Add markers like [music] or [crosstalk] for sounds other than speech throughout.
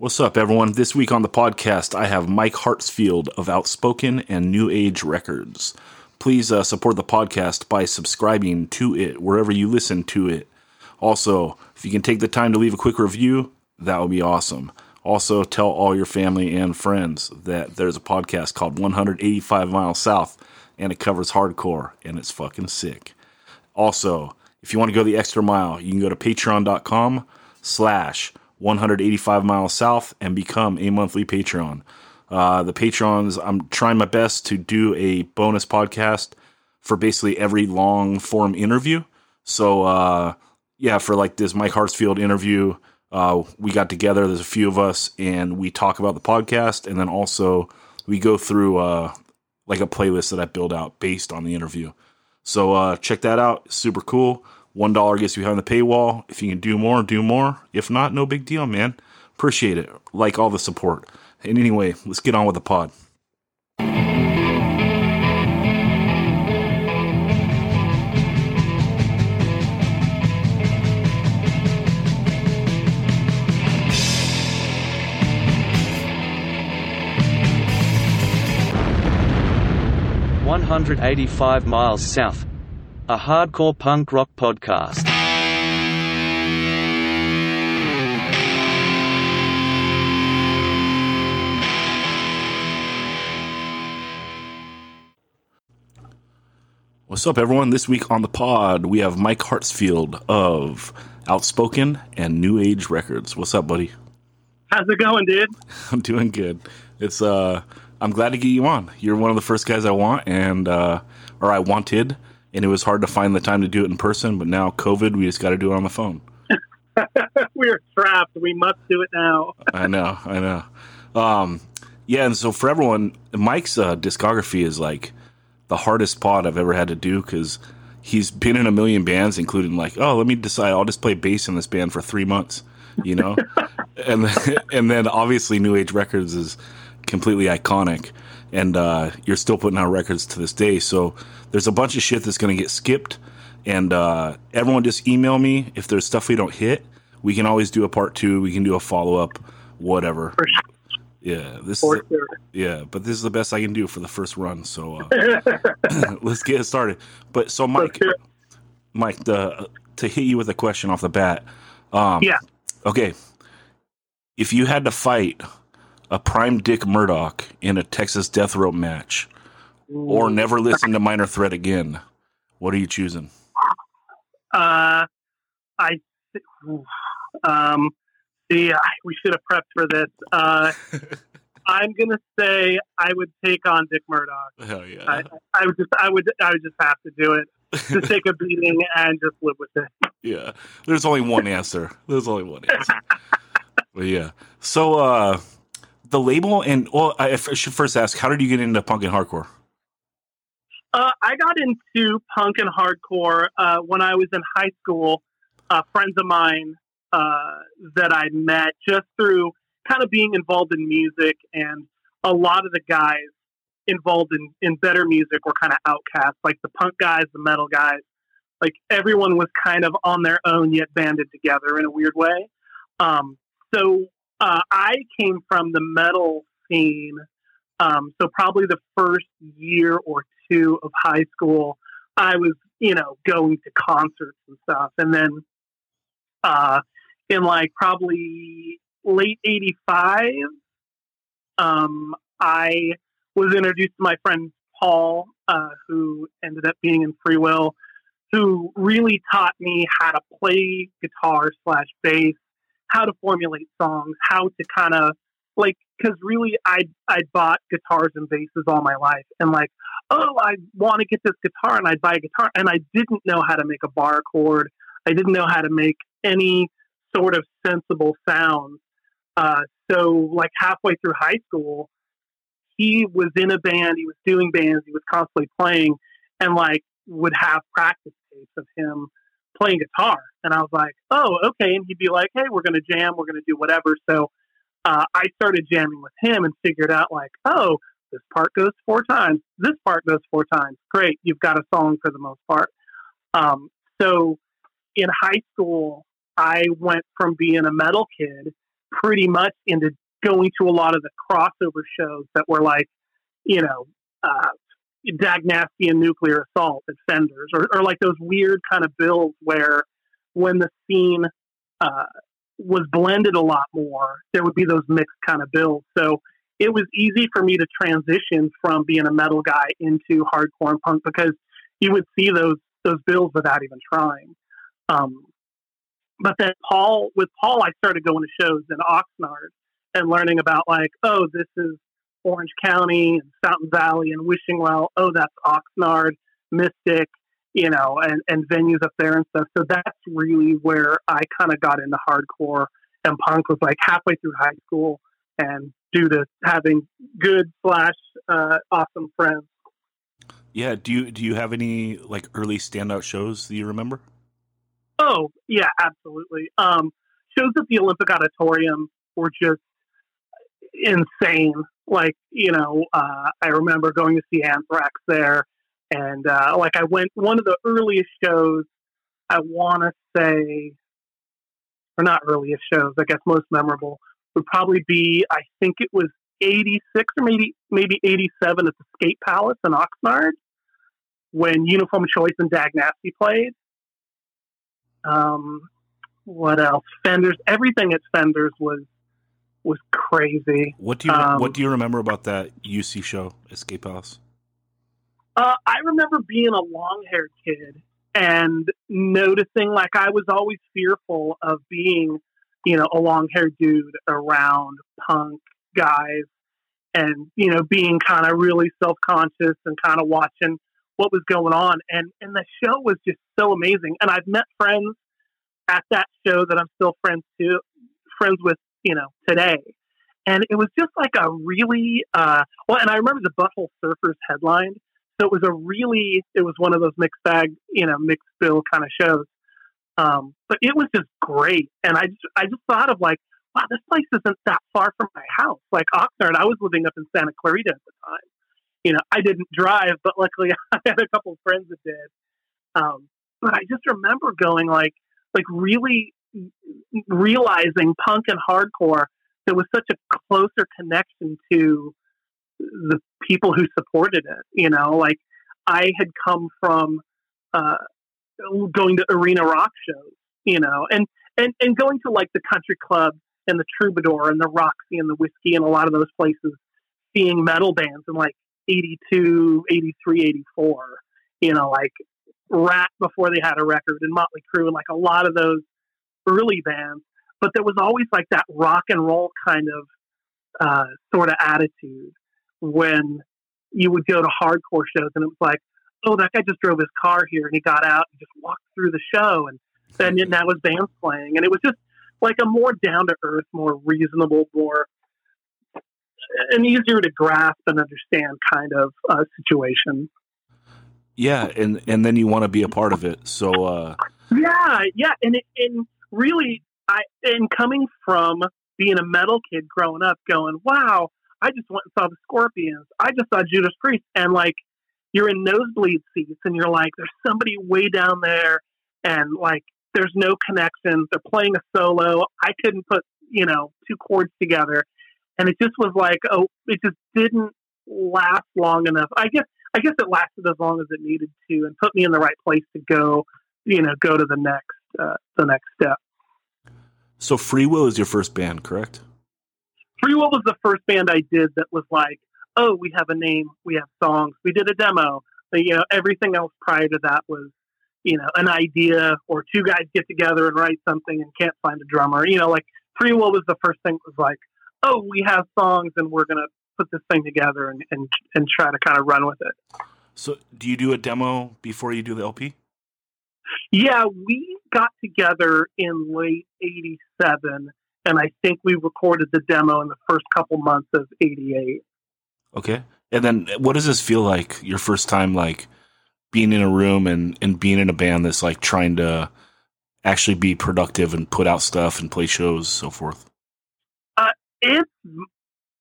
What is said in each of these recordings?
What's up, everyone? This week on the podcast, I have Mike Hartsfield of Outspoken and New Age Records. Please uh, support the podcast by subscribing to it wherever you listen to it. Also, if you can take the time to leave a quick review, that would be awesome. Also, tell all your family and friends that there's a podcast called 185 Miles South and it covers hardcore and it's fucking sick. Also, if you want to go the extra mile, you can go to patreon.com slash 185 miles south and become a monthly Patreon. Uh, the patrons, I'm trying my best to do a bonus podcast for basically every long form interview. So, uh, yeah, for like this Mike Hartsfield interview, uh, we got together. There's a few of us, and we talk about the podcast, and then also we go through uh, like a playlist that I build out based on the interview. So uh, check that out. Super cool. One dollar gets you behind the paywall. If you can do more, do more. If not, no big deal, man. Appreciate it. Like all the support. And anyway, let's get on with the pod. One hundred eighty-five miles south, a hardcore punk rock podcast. What's up, everyone? This week on the pod, we have Mike Hartsfield of Outspoken and New Age Records. What's up, buddy? How's it going, dude? [laughs] I'm doing good. It's uh, I'm glad to get you on. You're one of the first guys I want, and uh, or I wanted, and it was hard to find the time to do it in person. But now COVID, we just got to do it on the phone. [laughs] We're trapped. We must do it now. [laughs] I know, I know. Um, yeah, and so for everyone, Mike's uh, discography is like the hardest pod I've ever had to do because he's been in a million bands, including like, oh, let me decide, I'll just play bass in this band for three months, you know, [laughs] and then, and then obviously New Age Records is completely iconic, and uh, you're still putting out records to this day. So there's a bunch of shit that's going to get skipped, and uh, everyone just email me if there's stuff we don't hit. We can always do a part two. We can do a follow up, whatever. For sure. Yeah, this For is sure. yeah, but this is the best I can do for the first run. So uh, [laughs] [laughs] let's get started. But so Mike, sure. Mike, the, to hit you with a question off the bat. Um, Yeah. Okay. If you had to fight a prime Dick Murdoch in a Texas death row match, or never listen to Minor Threat again, what are you choosing? Uh, I, um, see, we should have prepped for this. Uh, [laughs] I'm gonna say I would take on Dick Murdoch. Hell yeah! I, I would just, I would, I would just have to do it. Just [laughs] take a beating and just live with it. yeah. There's only one answer. There's only one answer. [laughs] but yeah. So uh, the label and well, I should first ask, how did you get into punk and hardcore? Uh, I got into punk and hardcore uh, when I was in high school. Uh, friends of mine uh, that I met just through kind of being involved in music, and a lot of the guys involved in, in better music were kind of outcasts, like the punk guys, the metal guys. Like everyone was kind of on their own, yet banded together in a weird way. Um, so uh, I came from the metal scene. Um, so probably the first year or two of high school, I was, you know, going to concerts and stuff. And then uh, in like probably late 85, um, I was introduced to my friend Paul, uh, who ended up being in Free Will, who really taught me how to play guitar slash bass, how to formulate songs, how to kind of like, because really I I bought guitars and basses all my life, and like, oh, I want to get this guitar, and I'd buy a guitar, and I didn't know how to make a bar chord. I didn't know how to make any sort of sensible sounds. Uh, so, like halfway through high school, he was in a band. He was doing bands. He was constantly playing, and like would have practice tapes of him playing guitar. And I was like, oh, okay. And he'd be like, hey, we're going to jam. We're going to do whatever. So uh, I started jamming with him and figured out like, oh, this part goes four times. This part goes four times. Great. You've got a song for the most part. Um, so in high school, I went from being a metal kid pretty much into going to a lot of the crossover shows that were like, you know, uh, Dag Nasty and Nuclear Assault at Fenders, or, or like those weird kind of bills where when the scene uh, was blended a lot more, there would be those mixed kind of bills. So it was easy for me to transition from being a metal guy into hardcore and punk because you would see those those bills without even trying. Um, but then Paul, with Paul, I started going to shows in Oxnard and learning about like, oh, this is Orange County and Fountain Valley and Wishing Well. Oh, that's Oxnard, Mystic, you know, and, and venues up there and stuff. So that's really where I kind of got into hardcore and punk was like halfway through high school and due to having good slash uh, awesome friends. Yeah. Do you do you have any like early standout shows that you remember? Oh yeah, absolutely. Um, shows at the Olympic Auditorium were just insane. Like you know, uh, I remember going to see Anthrax there, and uh, like I went one of the earliest shows. I want to say, or not earliest shows. I guess most memorable would probably be. I think it was '86 or maybe maybe '87 at the Skate Palace in Oxnard when Uniform Choice and Dag Nasty played. Um, what else? Fenders. Everything at Fenders was was crazy. What do you um, What do you remember about that UC show, Escape House? Uh, I remember being a long haired kid and noticing, like, I was always fearful of being, you know, a long haired dude around punk guys, and you know, being kind of really self conscious and kind of watching what was going on. And and the show was just so amazing. And I've met friends at that show that I'm still friends to friends with you know, today. And it was just like a really, uh, well, and I remember the Butthole Surfers headline. So it was a really, it was one of those mixed bag, you know, mixed bill kind of shows. Um, but it was just great. And I just, I just thought of like, wow, this place isn't that far from my house. Like Oxnard, I was living up in Santa Clarita at the time. You know, I didn't drive, but luckily [laughs] I had a couple friends that did. Um, but I just remember going like, like really realizing punk and hardcore, there was such a closer connection to the people who supported it. You know, like I had come from uh, going to arena rock shows, you know, and, and, and going to like the country club and the Troubadour and the Roxy and the Whisky and a lot of those places, seeing metal bands in like 82, 83, 84, you know, like Ratt before they had a record and Motley Crue and like a lot of those early bands, but there was always like that rock and roll kind of uh, sort of attitude when you would go to hardcore shows and it was like, oh, that guy just drove his car here and he got out and just walked through the show and then now his band's playing. And it was just like a more down to earth, more reasonable, more an easier to grasp and understand kind of uh, situation. Yeah, and and then you want to be a part of it. So uh... yeah, yeah, and it, and really, I and coming from being a metal kid growing up, going, wow, I just went and saw the Scorpions. I just saw Judas Priest, and like you're in nosebleed seats, and you're like, there's somebody way down there, and like there's no connection. They're playing a solo. I couldn't put you know two chords together, and it just was like, oh, it just didn't last long enough. I guess I guess it lasted as long as it needed to, and put me in the right place to go, you know, go to the next uh, the next step. So Free Will is your first band, correct? Free Will was the first band I did that was like, oh, we have a name, we have songs, we did a demo. But, you know, everything else prior to that was, you know, an idea or two guys get together and write something and can't find a drummer. You know, like Free Will was the first thing that was like, oh, we have songs and we're gonna put this thing together and, and, and try to kind of run with it. So, do you do a demo before you do the LP? Yeah, we got together in late 87, and I think we recorded the demo in the first couple months of 88. Okay. And then what does this feel like your first time, like being in a room and, and being in a band that's like trying to actually be productive and put out stuff and play shows, so forth? Uh, it's,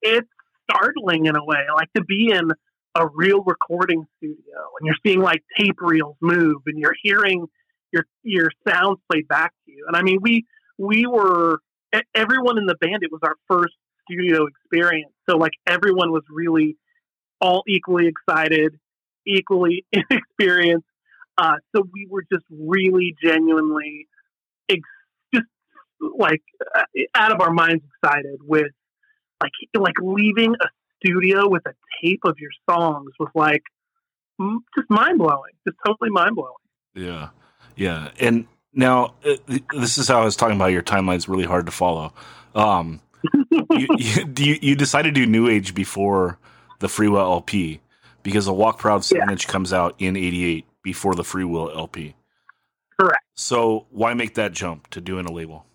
it's startling in a way, like to be in a real recording studio and you're seeing like tape reels move and you're hearing your your sounds played back to you. And I mean, we we were everyone in the band, it was our first studio experience. So like everyone was really all equally excited, equally [laughs] inexperienced. Uh, so we were just really genuinely ex- just like uh, out of our minds excited with like like leaving a studio with a tape of your songs was like m- just mind blowing, just totally mind blowing. Yeah, yeah. And now uh, this is how I was talking about your timeline's really hard to follow. Um, [laughs] you, you, you, decided to do New Age before the Free Will LP because the Walk Proud seven Yeah. comes out in '88 before the Free Will LP. Correct. So why make that jump to doing a label?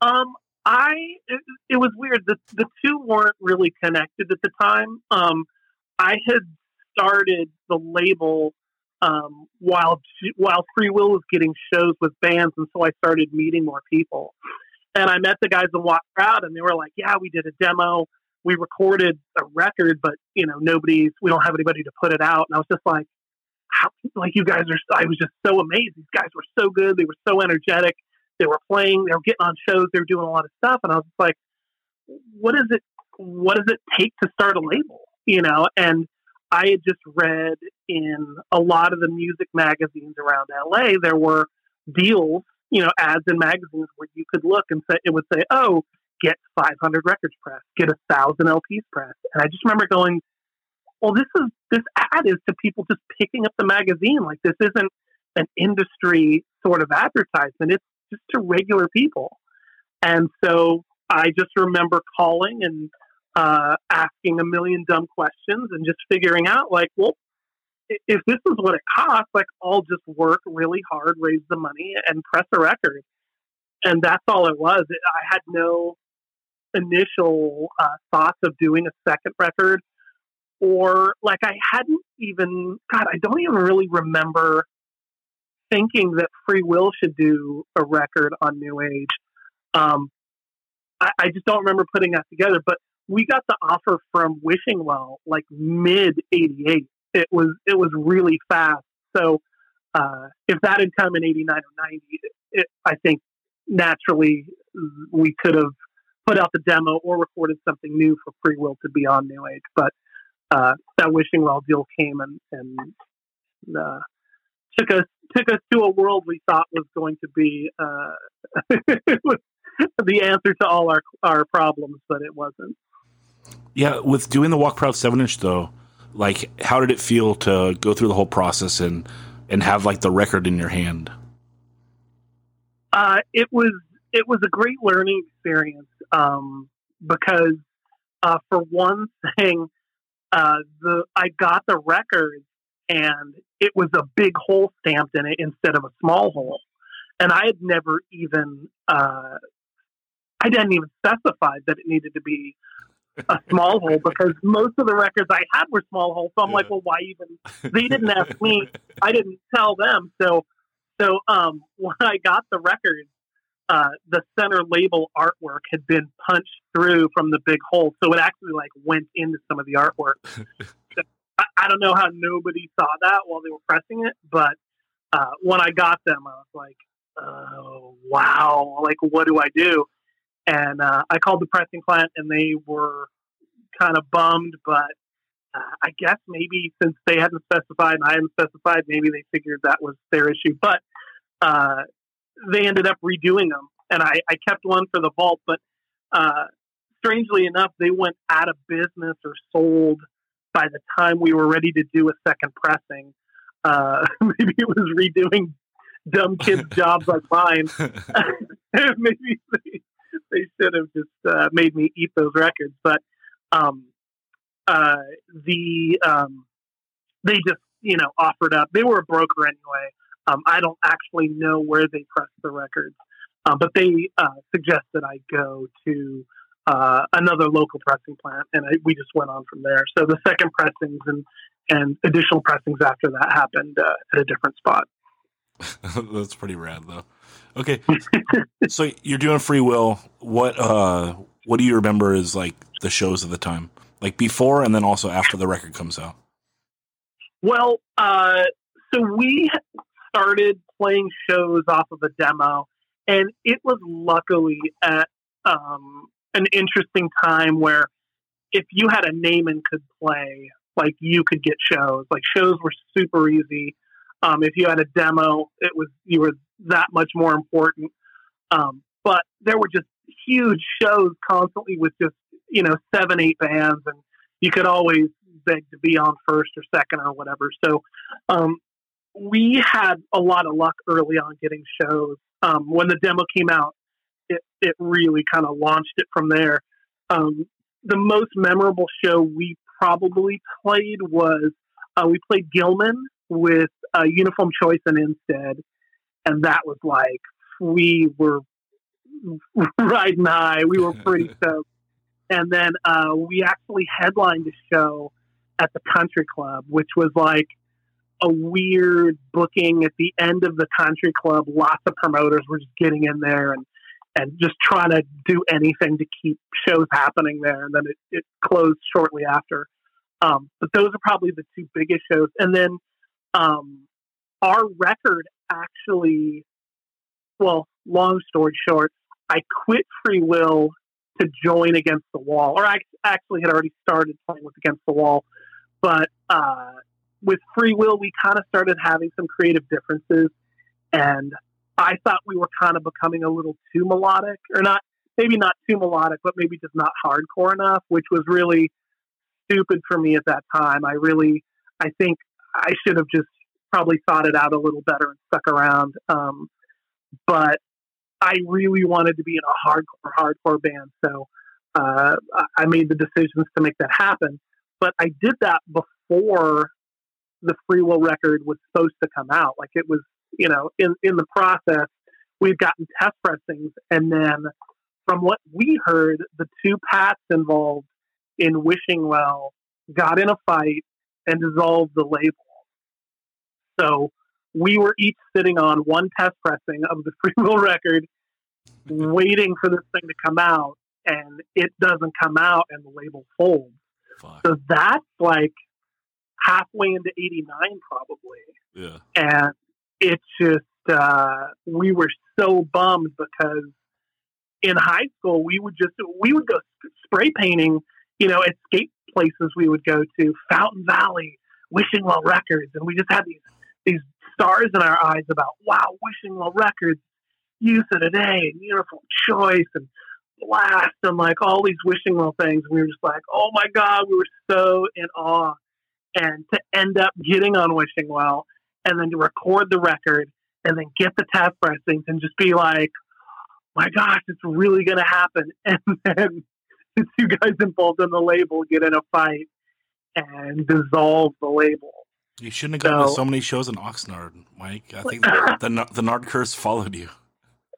Um, I it, it was weird. The the two weren't really connected at the time. Um, I had started the label um, while while Free Will was getting shows with bands, and so I started meeting more people. And I met the guys in Walk Proud, and they were like, "Yeah, we did a demo. We recorded a record, but you know, nobody's. We don't have anybody to put it out." And I was just like, "How? Like you guys are?" I was just so amazed. These guys were so good. They were so energetic they were playing, they were getting on shows, they were doing a lot of stuff, and I was just like, what is it? What does it take to start a label? You know, and I had just read in a lot of the music magazines around LA, there were deals, you know, ads in magazines where you could look and say it would say, oh, get 500 records pressed, get a thousand LPs pressed, and I just remember going, well, this is this ad is to people just picking up the magazine. Like this isn't an industry sort of advertisement. It's just to regular people. And so I just remember calling and uh, asking a million dumb questions and just figuring out, like, well, if this is what it costs, like, I'll just work really hard, raise the money, and press a record. And that's all it was. I had no initial uh, thoughts of doing a second record, or like I hadn't even, God, I don't even really remember thinking that Free Will should do a record on New Age. Um, I, I just don't remember putting that together. But we got the offer from Wishing Well like mid '88. It was it was really fast. So uh, if that had come in '89 or '90, I think naturally we could have put out the demo or recorded something new for Free Will to be on New Age. But uh, that Wishing Well deal came and and uh, took us took us to a world we thought was going to be uh, [laughs] the answer to all our our problems, but it wasn't. Yeah, with doing the Walk Proud seven inch though, like how did it feel to go through the whole process and and have like the record in your hand? Uh, it was it was a great learning experience um, because uh, for one [laughs] thing, uh, the I got the record and it was a big hole stamped in it instead of a small hole, and I had never even uh, I didn't even specify that it needed to be a small hole because most of the records I had were small holes. So I'm like, well, why even? [laughs] They didn't ask me. I didn't tell them. So, so um, [laughs] when I got the records, uh, the center label artwork had been punched through from the big hole, so it actually like went into some of the artwork. So [laughs] I, I don't know how nobody saw that while they were pressing it, but uh, when I got them, I was like, oh, wow, like what do I do? And uh, I called the pressing plant, and they were kind of bummed, but uh, I guess maybe since they hadn't specified and I hadn't specified, maybe they figured that was their issue. But uh, they ended up redoing them, and I, I kept one for the vault. But uh, strangely enough, they went out of business or sold by the time we were ready to do a second pressing. Uh, [laughs] maybe it was redoing dumb kids' [laughs] jobs like mine. [laughs] maybe they, they should have just uh, made me eat those records. But um, uh, the um, they just you know offered up. They were a broker anyway. Um, I don't actually know where they pressed the records, uh, but they uh, suggested I go to uh, another local pressing plant, and I, we just went on from there. So the second pressings and and additional pressings after that happened uh, at a different spot. [laughs] That's pretty rad though. Okay. [laughs] so you're doing free will. What uh what do you remember is like the shows of the time? Like before and then also after the record comes out. Well, uh, so we started playing shows off of a demo, and it was luckily at um, an interesting time where if you had a name and could play, like you could get shows. Like shows were super easy. Um, if you had a demo, it was you were that much more important. Um, but there were just huge shows constantly with just you know seven, eight bands, and you could always beg to be on first or second or whatever. So um, we had a lot of luck early on getting shows. Um, when the demo came out, it it really kind of launched it from there. Um, the most memorable show we probably played was uh, we played Gilman with uh, Uniform Choice and Instead, and that was like we were [laughs] riding high. We were pretty [laughs] stoked. And then uh, we actually headlined a show at the Country Club, which was like a weird booking at the end of the Country Club. Lots of promoters were just getting in there and and just trying to do anything to keep shows happening there. And then it, it closed shortly after. Um, but those are probably the two biggest shows. And then um, our record actually, well, long story short, I quit Free Will to join Against the Wall, or I actually had already started playing with Against the Wall. But uh, with Free Will, we kind of started having some creative differences. And I thought we were kind of becoming a little too melodic, or not, maybe not too melodic, but maybe just not hardcore enough, which was really stupid for me at that time. I really, I think I should have just probably thought it out a little better and stuck around. Um, but I really wanted to be in a hardcore, hardcore band. So uh, I made the decisions to make that happen. But I did that before the Free Will record was supposed to come out. Like it was you know, in, in the process, we'd gotten test pressings. And then from what we heard, the two Pats involved in Wishing Well got in a fight and dissolved the label. So we were each sitting on one test pressing of the [laughs] Free Will record, waiting for this thing to come out, and it doesn't come out, and the label folds. Fuck. So that's like halfway into '89, probably. Yeah. And it's just uh, we were so bummed because in high school we would just we would go spray painting, you know, escape places we would go to, Fountain Valley, Wishing Well Records, and we just had these these stars in our eyes about wow, Wishing Well Records, Youth of Today, and Uniform Choice, and Blast, and like all these Wishing Well things. We were just like, oh my god, we were so in awe, and to end up getting on Wishing Well and then to record the record and then get the test pressings and just be like, my gosh, it's really going to happen. [laughs] And then [laughs] the two guys involved in the label get in a fight and dissolve the label. You shouldn't have gone so, to so many shows in Oxnard, Mike. I think [laughs] the, the, the Nard curse followed you.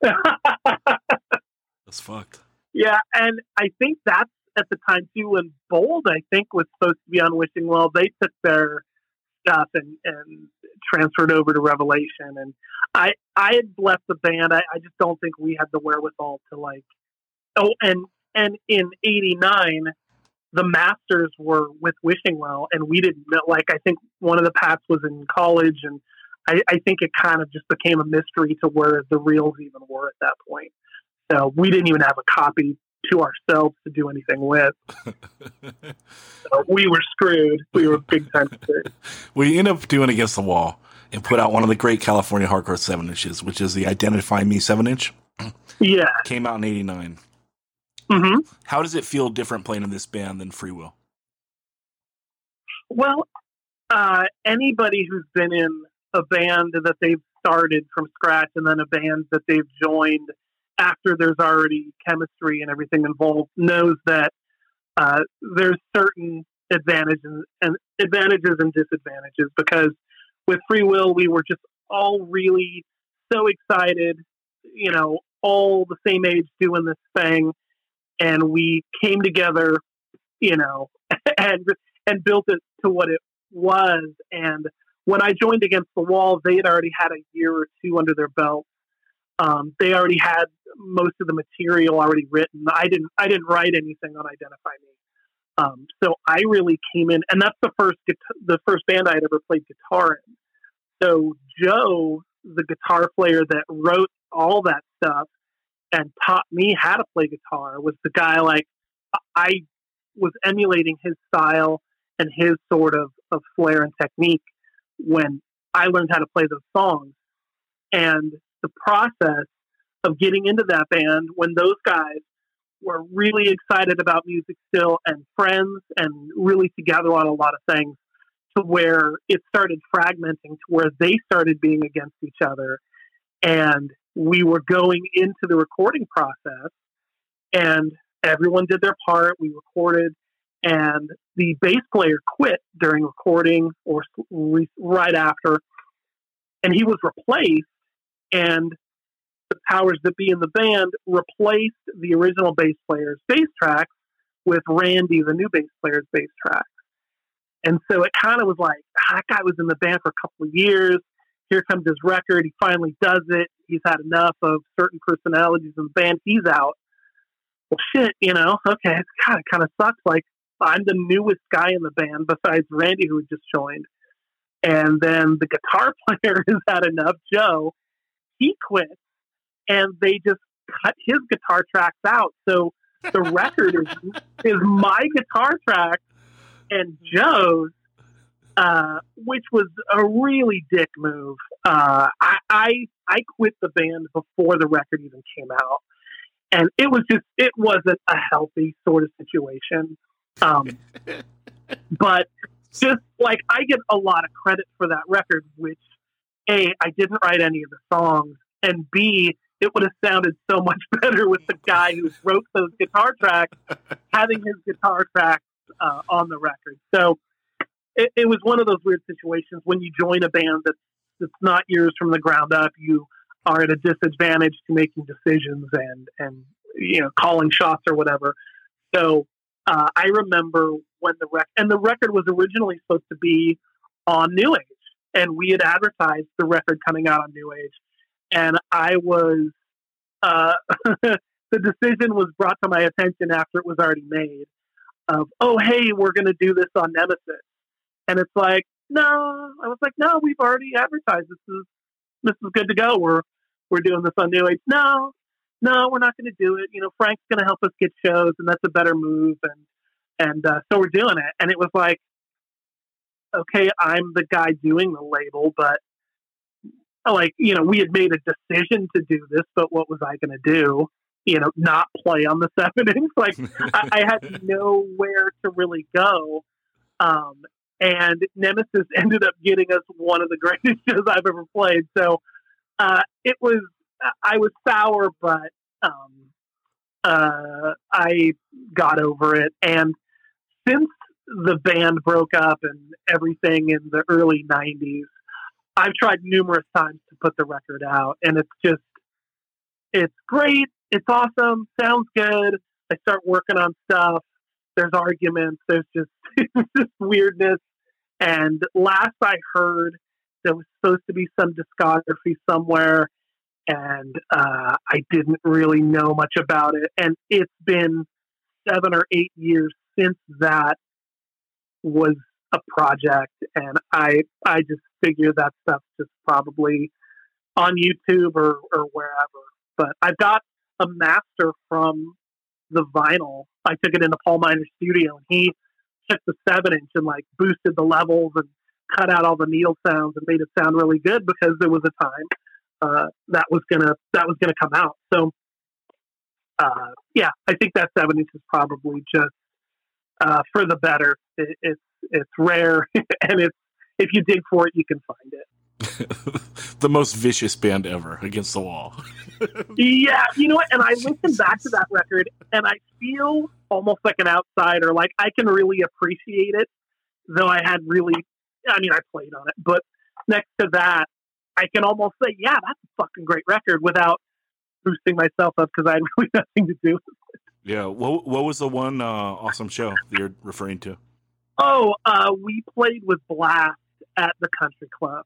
that's fucked. Yeah, and I think that's at the time too when Bold, I think, was supposed to be on Wishing Well. They took their stuff and, and transferred over to Revelation. And I I had left the band. I, I just don't think we had the wherewithal to like. Oh, and and in '89, the Masters were with Wishing Well, and we didn't know. Like I think one of the Pats was in college, and I, I think it kind of just became a mystery to where the reels even were at that point. So we didn't even have a copy to ourselves to do anything with. [laughs] so we were screwed. We were big time screwed. [laughs] we ended up doing Against the Wall and put out one of the great California hardcore seven inches, which is the Identify Me seven inch. Yeah. Came out in 89. Mm-hmm. How does it feel different playing in this band than Free Will? Well, uh, anybody who's been in a band that they've started from scratch and then a band that they've joined after there's already chemistry and everything involved knows that uh, there's certain advantages and advantages and disadvantages because with free will we were just all really so excited you know all the same age doing this thing and we came together you know [laughs] and and built it to what it was and when i joined against the wall they had already had a year or two under their belt um, they already had most of the material already written. I didn't I didn't write anything on Identify Me. Um, so I really came in, and that's the first the first band I had ever played guitar in. So Joe, the guitar player that wrote all that stuff and taught me how to play guitar was the guy like I was emulating his style and his sort of, of flair and technique when I learned how to play those songs. And the process of getting into that band when those guys were really excited about music still and friends and really together on a lot of things to where it started fragmenting to where they started being against each other and we were going into the recording process and everyone did their part we recorded and the bass player quit during recording or right after and he was replaced and the powers that be in the band replaced the original bass player's bass tracks with Randy, the new bass player's bass tracks. And so it kind of was like, that guy was in the band for a couple of years. Here comes his record. He finally does it. He's had enough of certain personalities in the band. He's out. Well, shit, you know, okay, it kind of kind of sucks. Like I'm the newest guy in the band besides Randy, who had just joined. And then the guitar [laughs] player has had enough, Joe. He quits and they just cut his guitar tracks out. So the record is [laughs] is my guitar track and Joe's, uh, which was a really dick move. Uh, I, I I quit the band before the record even came out, and it was just it wasn't a healthy sort of situation. Um, [laughs] but just like I get a lot of credit for that record, which a I didn't write any of the songs, and b it would have sounded so much [laughs] better with the guy who wrote those guitar tracks having his guitar tracks uh, on the record. So it, it, was one of those weird situations when you join a band that's that's not yours from the ground up. You are at a disadvantage to making decisions and and you know calling shots or whatever. So uh, I remember when the record and the record was originally supposed to be on New Age, and we had advertised the record coming out on New Age and I was uh, [laughs] the decision was brought to my attention after it was already made of oh hey we're going to do this on Nemesis and it's like no. I was like no we've already advertised. This is this is good to go. We're we're doing this on New Age. No no we're not going to do it. You know Frank's going to help us get shows and that's a better move. And and uh, so we're doing it. And it was like okay I'm the guy doing the label but like you know we had made a decision to do this but what was i going to do? You know not play on the [laughs] seven inch. Like I, I, had [laughs] nowhere to really go. Um, and nemesis [laughs] ended up getting us one of the greatest [laughs] shows i've ever played so uh, it was i was sour but um, uh, i got over it and since the band broke up and everything in the early 90s I've tried numerous times to put the record out, and it's just, it's great. It's awesome. Sounds good. I start working on stuff. There's arguments. There's just, [laughs] just weirdness. And last I heard, there was supposed to be some discography somewhere, and uh, I didn't really know much about it. And it's been seven or eight years since that was a project, and I I just figure that stuff's just probably on YouTube or or wherever. But I've got a master from the vinyl. I took it into Paul Miner's studio, and he took the seven inch and like boosted the levels and cut out all the needle sounds and made it sound really good because there was a time uh, that was gonna that was gonna come out. So uh, yeah, I think that seven inch is probably just uh, for the better. It, it's it's rare, [laughs] and it's if you dig for it, you can find it. [laughs] the most vicious band ever against the wall. [laughs] yeah, you know what? And I listen back to that record, and I feel almost like an outsider. Like I can really appreciate it, though I had really, I mean, I played on it, but next to that, I can almost say, yeah, that's a fucking great record without boosting myself up because I had [laughs] really nothing to do with it. Yeah. What What was the one uh, awesome show that you're referring to? Oh, uh, we played with Blast at the country club.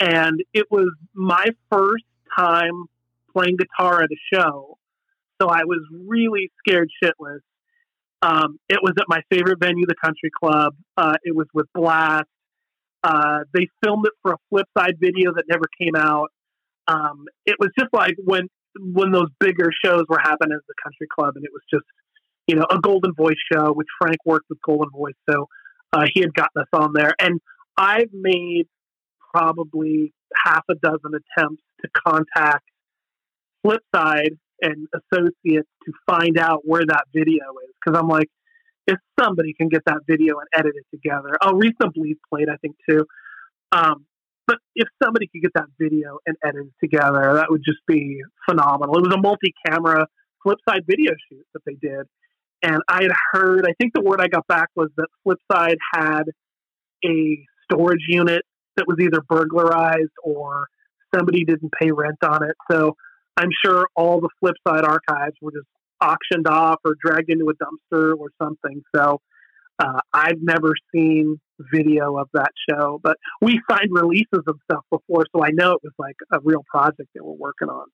And it was my first time playing guitar at a show. So I was really scared shitless. Um, it was at my favorite venue, the country club. Uh, it was with Blast. Uh, they filmed it for a flip side video that never came out. Um, it was just like when when those bigger shows were happening at the country club, and it was just you know a Goldenvoice show, which Frank worked with Goldenvoice, so uh, he had gotten us on there, and I've made probably half a dozen attempts to contact Flipside and associates to find out where that video is because I'm like, if somebody can get that video and edit it together, oh, Risa Bleed played, I think too. Um, but if somebody could get that video and edit it together, that would just be phenomenal. It was a multi-camera Flipside video shoot that they did, and I had heard. I think the word I got back was that Flipside had a storage unit that was either burglarized or somebody didn't pay rent on it. So I'm sure all the Flipside archives were just auctioned off or dragged into a dumpster or something. So uh, I've never seen video of that show, but we signed releases of stuff before, so I know it was like a real project that we're working on.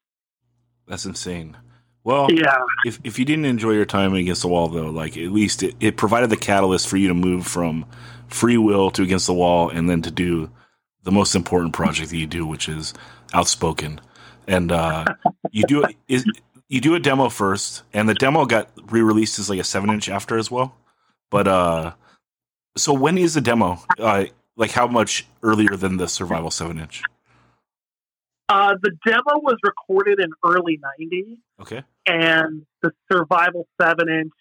That's insane. Well, yeah. If if you didn't enjoy your time against the wall, though, like at least it, it provided the catalyst for you to move from free will to against the wall, and then to do the most important project that you do, which is outspoken. And uh, you do is you do a demo first, and the demo got re-released as like a seven inch after as well. But uh, so when is the demo? Uh, like how much earlier than the Survival seven inch? Uh, the demo was recorded in early '90s. Okay. And the Survival seven inch,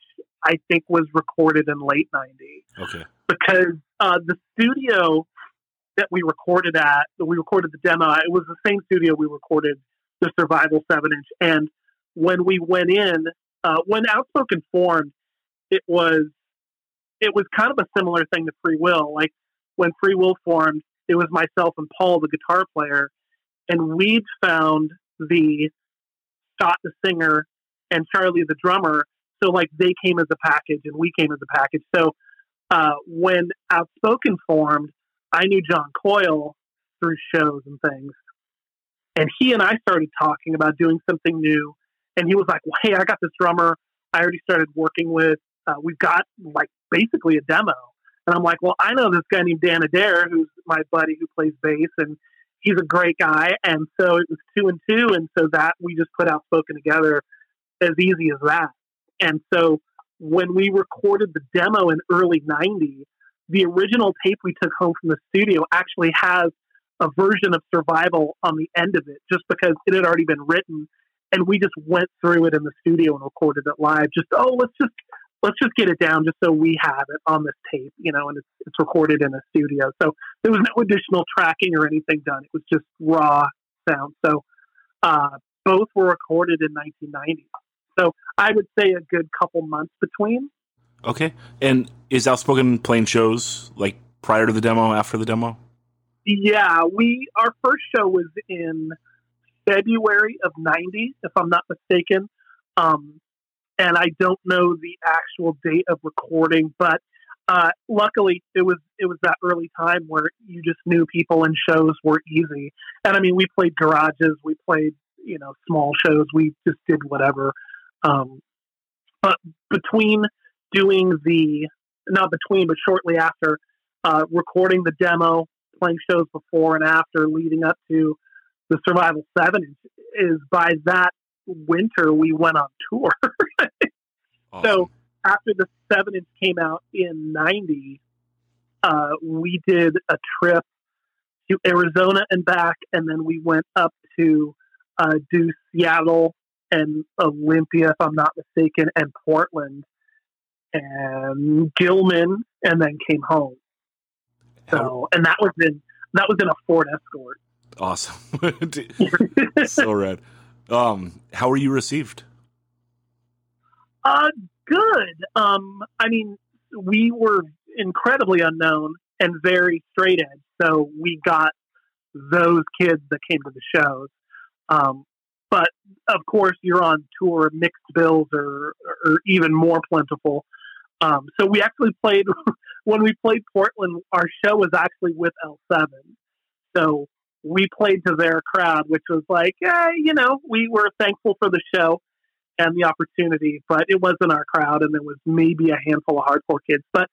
I think, was recorded in late '90s. Okay. Because uh, the studio that we recorded at, that we recorded the demo, it was the same studio we recorded the Survival seven inch. And when we went in, uh, when Outspoken formed, it was it was kind of a similar thing to Free Will. Like when Free Will formed, it was myself and Paul, the guitar player, and we'd found the Scott, the singer, and Charlie, the drummer. So like they came as a package, and we came as a package. So uh, when Outspoken formed, I knew John Coyle through shows and things, and he and I started talking about doing something new. And he was like, well, "Hey, I got this drummer. I already started working with. Uh, we've got like basically a demo." And I'm like, "Well, I know this guy named Dan Adair, who's my buddy who plays bass, and he's a great guy." And so it was two and two, and so that we just put Outspoken together as easy as that. And so when we recorded the demo in early '90, the original tape we took home from the studio actually has a version of Survival on the end of it, just because it had already been written and we just went through it in the studio and recorded it live. Just oh, let's just let's just get it down just so we have it on this tape, you know, and it's, it's recorded in a studio. So there was no additional tracking or anything done. It was just raw sound. So uh, both were recorded in 1990. So I would say a good couple months between. Okay. And is Outspoken playing shows like prior to the demo, after the demo? Yeah, we our first show was in February of 90, if I'm not mistaken. Um, and I don't know the actual date of recording, but uh, luckily it was it was that early time where you just knew people and shows were easy. And I mean, we played garages, we played you know small shows, we just did whatever. Um, but between doing the not between, but shortly after uh, recording the demo, playing shows before and after, leading up to the Survival Seven is by that winter we went on tour. [laughs] awesome. So after the seven inch came out in '90, uh, we did a trip to Arizona and back, and then we went up to uh, do Seattle and Olympia, if I'm not mistaken, and Portland and Gilman, and then came home. So, and that was in that was in a Ford Escort. Awesome. [laughs] so rad. Um, how were you received? Uh, good. Um, I mean, we were incredibly unknown and very straight edge, so we got those kids that came to the shows. Um, but of course, you're on tour, mixed bills are, are even more plentiful. Um, so we actually played [laughs] when we played Portland. Our show was actually with L7, so we played to their crowd, which was like, you know, we were thankful for the show and the opportunity, but it wasn't our crowd, and there was maybe a handful of hardcore kids. But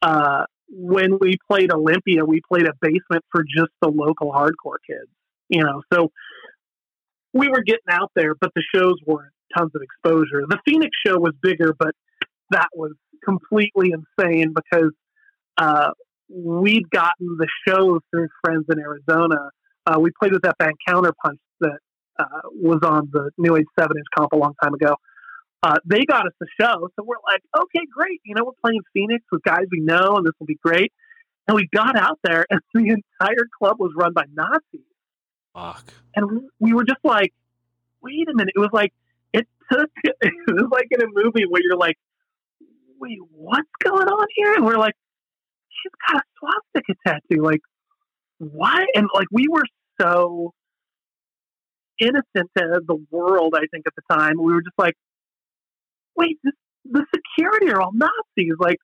uh, when we played Olympia, we played a basement for just the local hardcore kids, you know. So we were getting out there, but the shows weren't tons of exposure. The Phoenix show was bigger, but that was completely insane because uh, we'd gotten the shows through friends in Arizona. Uh, we played with that band Counterpunch that uh, was on the New Age 7 inch comp a long time ago. Uh, they got us the show, so we're like, okay, great. You know, we're playing Phoenix with guys we know, and this will be great. And we got out there, and [laughs] the entire club was run by Nazis. Fuck. And we, we were just like, wait a minute. It was like, it took, [laughs] it was like in a movie where you're like, wait, what's going on here? And we're like, she's got a swastika tattoo. Like, what? And like, we were so innocent to the world, I think, at the time. We were just like, wait, this, the security are all Nazis. Like,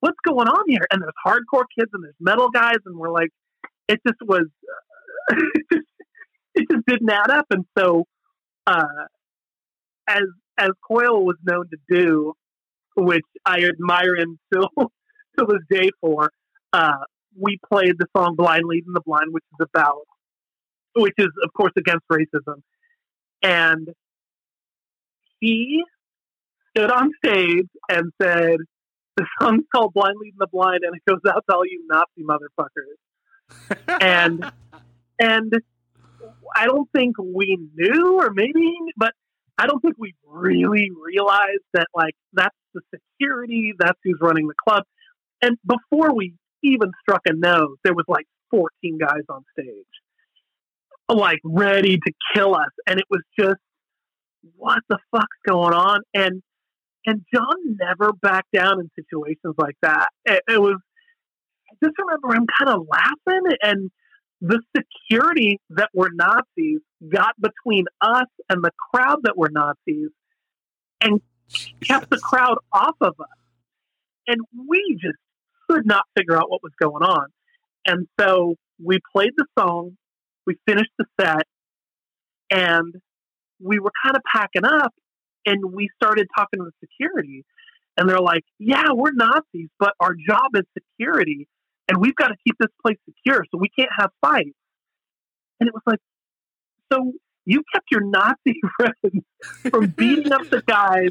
what's going on here? And there's hardcore kids and there's metal guys. And we're like, it just was, uh, [laughs] it, just, didn't add up. And so, uh, as, as Coil was known to do, which I admire him [laughs] still to this day for, uh, we played the song Blind Leading the Blind, which is about, which is, of course, against racism. And he stood on stage and said, the song's called Blind Leading the Blind, and it goes out to all you Nazi motherfuckers. [laughs] and, and I don't think we knew, or maybe, but I don't think we really realized that, like, that's the security, that's who's running the club. And before we even struck a note, there was like 14 guys on stage, like ready to kill us. And it was just, what the fuck's going on? And and John never backed down in situations like that. It, it was, I just remember him kind of laughing, and the security that were Nazis got between us and the crowd that were Nazis and kept the crowd off of us. And we just could not figure out what was going on. And so we played the song, we finished the set, and we were kind of packing up and we started talking to the security and they're like, yeah, we're Nazis, but our job is security and we've got to keep this place secure. So we can't have fights. And it was like, so you kept your Nazi [laughs] friends from beating up the guys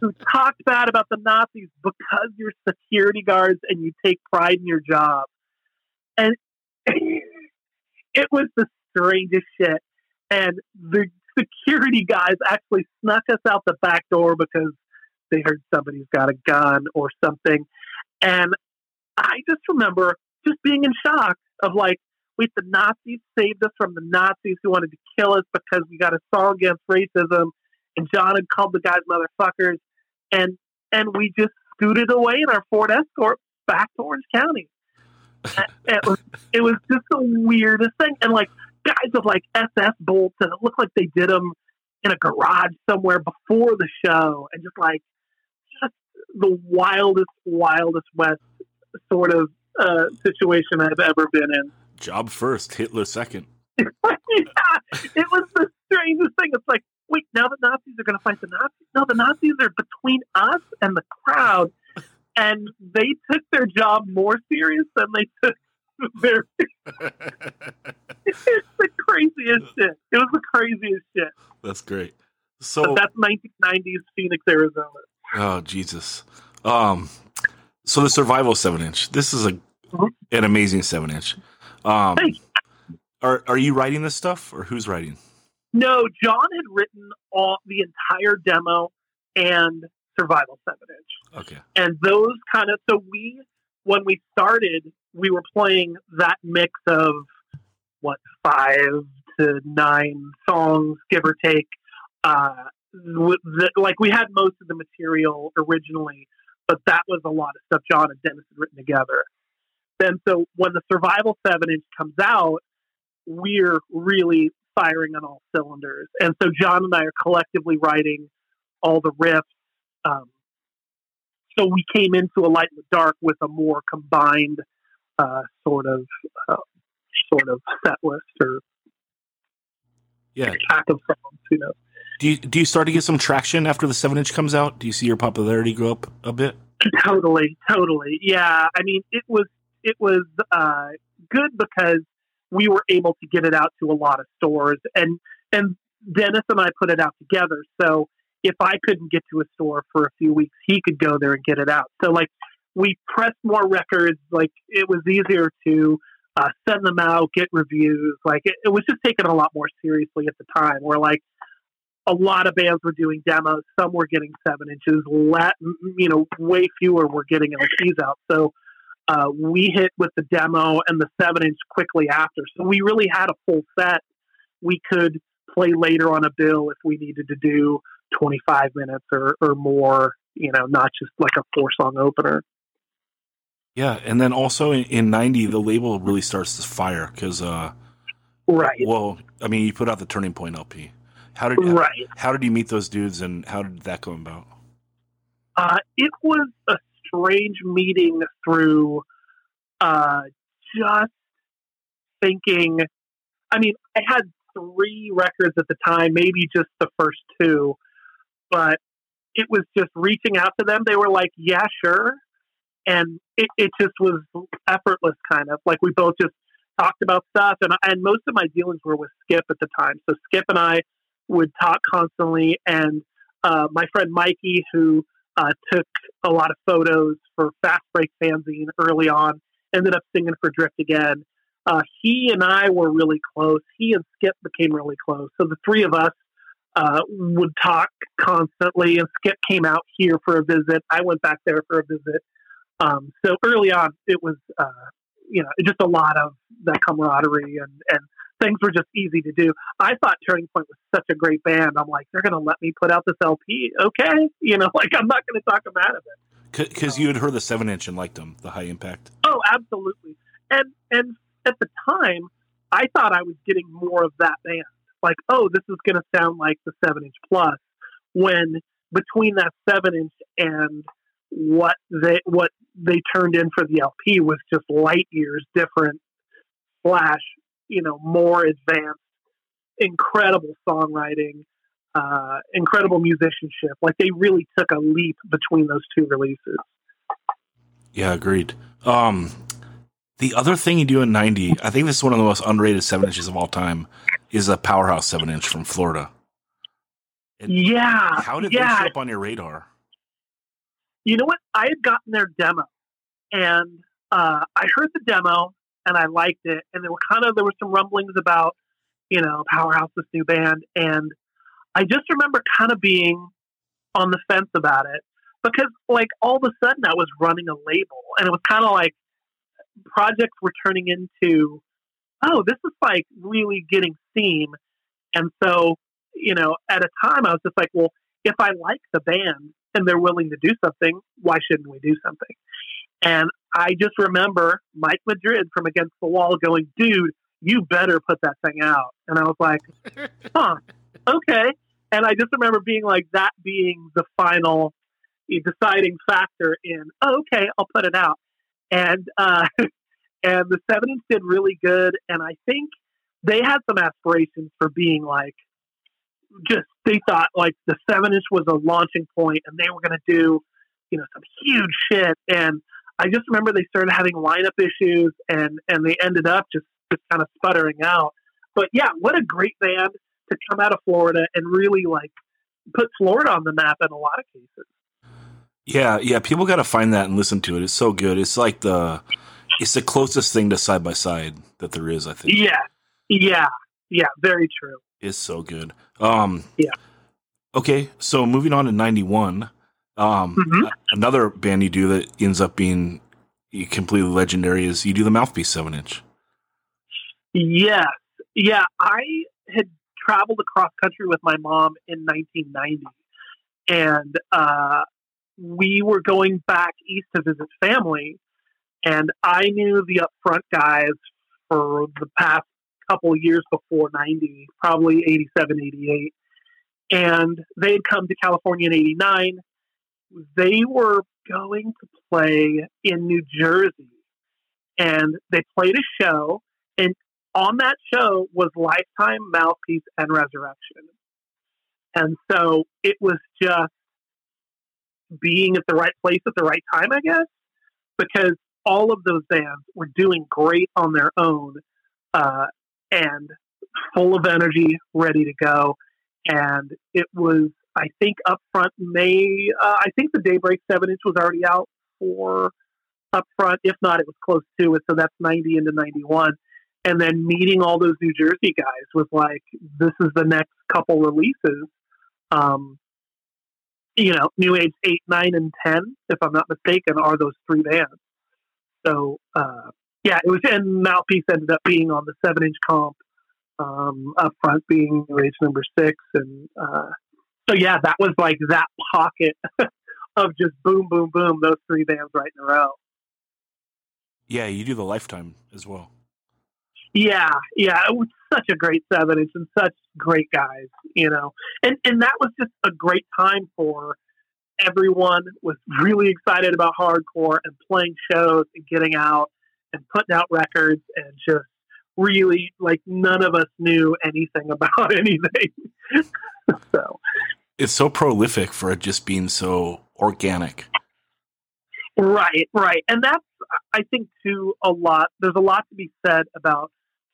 who talked bad about the Nazis because you're security guards and you take pride in your job. And [laughs] it was the strangest shit. And the security guys actually snuck us out the back door because they heard somebody's got a gun or something. And I just remember just being in shock of like, wait, the Nazis saved us from the Nazis who wanted to kill us because we got a song against racism, and John had called the guys motherfuckers, and and we just scooted away in our Ford Escort back to Orange County. [laughs] it was it was just the weirdest thing, and like guys with like SS bolts, and it looked like they did them in a garage somewhere before the show, and just like just the wildest, wildest west sort of uh, situation I've ever been in. Job first, Hitler second. [laughs] yeah, it was the strangest thing. It's like, wait, now the Nazis are going to fight the Nazis. No, the Nazis are between us and the crowd, and they took their job more serious than they took [laughs] their. [laughs] it's the craziest shit. It was the craziest shit. That's great. So But that's 1990s Phoenix, Arizona. Oh Jesus. Um so the survival seven inch. This is a an amazing seven inch. Um Thanks. are are you writing this stuff or who's writing? No, John had written all the entire demo and Survival Seven Inch, Okay. and those kind of. So we, when we started, we were playing that mix of what five to nine songs, give or take. Uh, the, like we had most of the material originally, but that was a lot of stuff John and Dennis had written together. Then, so when the Survival Seven Inch comes out, we're really firing on all cylinders. And so John and I are collectively writing all the riffs. Um, so we came into a light in the dark with a more combined uh, sort of uh, sort of set list or Yeah. pack of songs. You know, Do you do you start to get some traction after the seven inch comes out? Do you see your popularity grow up a bit? totally, totally. Yeah, I mean, it was it was uh, good because we were able to get it out to a lot of stores, and and Dennis and I put it out together. So if I couldn't get to a store for a few weeks, he could go there and get it out. So like we pressed more records. Like it was easier to uh, send them out, get reviews. Like it, it was just taken a lot more seriously at the time. Where like a lot of bands were doing demos. Some were getting seven inches. Let you know, way fewer were getting LPs out. So uh, we hit with the demo and the seven inch quickly after. So we really had a full set. We could play later on a bill if we needed to do 25 minutes or, or more, you know, not just like a four song opener. Yeah. And then also in, in 90, the label really starts to fire because, uh, right. Well, I mean, you put out the Turning Point LP. How did right. how, how did you meet those dudes and how did that come about? Uh, it was a strange meeting through uh, just thinking. I mean, I had three records at the time, maybe just the first two, but it was just reaching out to them. They were like, "Yeah, sure," and it, it just was effortless, kind of like we both just talked about stuff, and and most of my dealings were with Skip at the time. So Skip and I would talk constantly, and uh, my friend Mikey, who uh, took a lot of photos for Fast Break fanzine early on, ended up singing for Drift again. Uh, he and I were really close. He and Skip became really close. So the three of us uh, would talk constantly. And Skip came out here for a visit. I went back there for a visit. Um, so early on, it was uh, you know just a lot of that camaraderie and and things were just easy to do. I thought Turning Point was such a great band. I'm like, they're going to let me put out this LP, okay? [laughs] You know, like I'm not going to talk them out of it. Because you had heard the seven inch and liked them, the high impact. Oh, absolutely. And and at the time, I thought I was getting more of that band. Like, oh, this is going to sound like the seven inch plus. When between that seven inch and what they what they turned in for the LP was just light years different. Slash, you know, more advanced, incredible songwriting, uh, incredible musicianship. Like they really took a leap between those two releases. Yeah, agreed. Um, the other thing you do in '90, I think this is one of the most underrated seven inches of all time, is a Powerhouse seven inch from Florida. Yeah. How did yeah. they show up on your radar? You know what? I had gotten their demo, and uh, I heard the demo, and I liked it. And there were kind of there were some rumblings about, you know, Powerhouse, this new band, and I just remember kind of being on the fence about it because, like, all of a sudden I was running a label, and it was kind of like projects were turning into, oh, this is like really getting steam, and so you know, at a time I was just like, well, if I like the band and they're willing to do something, why shouldn't we do something? And I just remember Mike Madrid from Against the Wall going, dude, you better put that thing out. And I was like, [laughs] huh, okay. And I just remember being like, that being the final deciding factor in, oh, okay, I'll put it out. And, uh, [laughs] and the seven inch did really good. And I think they had some aspirations for being like, just, they thought like the seven inch was a launching point and they were going to do, you know, some huge shit. And, I just remember they started having lineup issues and and they ended up just just kind of sputtering out. But yeah, what a great band to come out of Florida and really like put Florida on the map in a lot of cases. Yeah, yeah, people got to find that and listen to it. It's so good. It's like the it's the closest thing to side by side that there is, I think. Yeah. Yeah. Yeah, very true. It's so good. Um Yeah. Okay, so moving on to 91, um, mm-hmm. another band you do that ends up being completely legendary is you do the mouthpiece seven inch. Yes, yeah. I had traveled across country with my mom in 1990, and uh, we were going back east to visit family. And I knew the upfront guys for the past couple years before 90, probably 87, 88. And they had come to California in 89 they were going to play in New Jersey and they played a show and on that show was Lifetime, Mouthpiece, and Resurrection. And so it was just being at the right place at the right time, I guess, because all of those bands were doing great on their own uh, and full of energy, ready to go. and it was I think up front May. Uh, I think the Daybreak seven inch was already out for up front. If not, it was close to it. So that's ninety into ninety one. And then meeting all those New Jersey guys was like, this is the next couple releases. Um, you know, New Age eight, nine, and ten, if I'm not mistaken, are those three bands. So uh, yeah, it was, and Mouthpiece ended up being on the seven inch comp um, up front, being New Age number six, and uh, so yeah, that was like that pocket [laughs] of just boom, boom, boom, those three bands right in a row. Yeah, you do the lifetime as well. Yeah, yeah, it was such a great seven inch and such great guys, you know, and and that was just a great time for everyone was really excited about hardcore and playing shows and getting out and putting out records and just really like none of us knew anything [laughs] about anything. so [laughs] it's so prolific for it just being so organic. Right, right. And that's I think too a lot there's a lot to be said about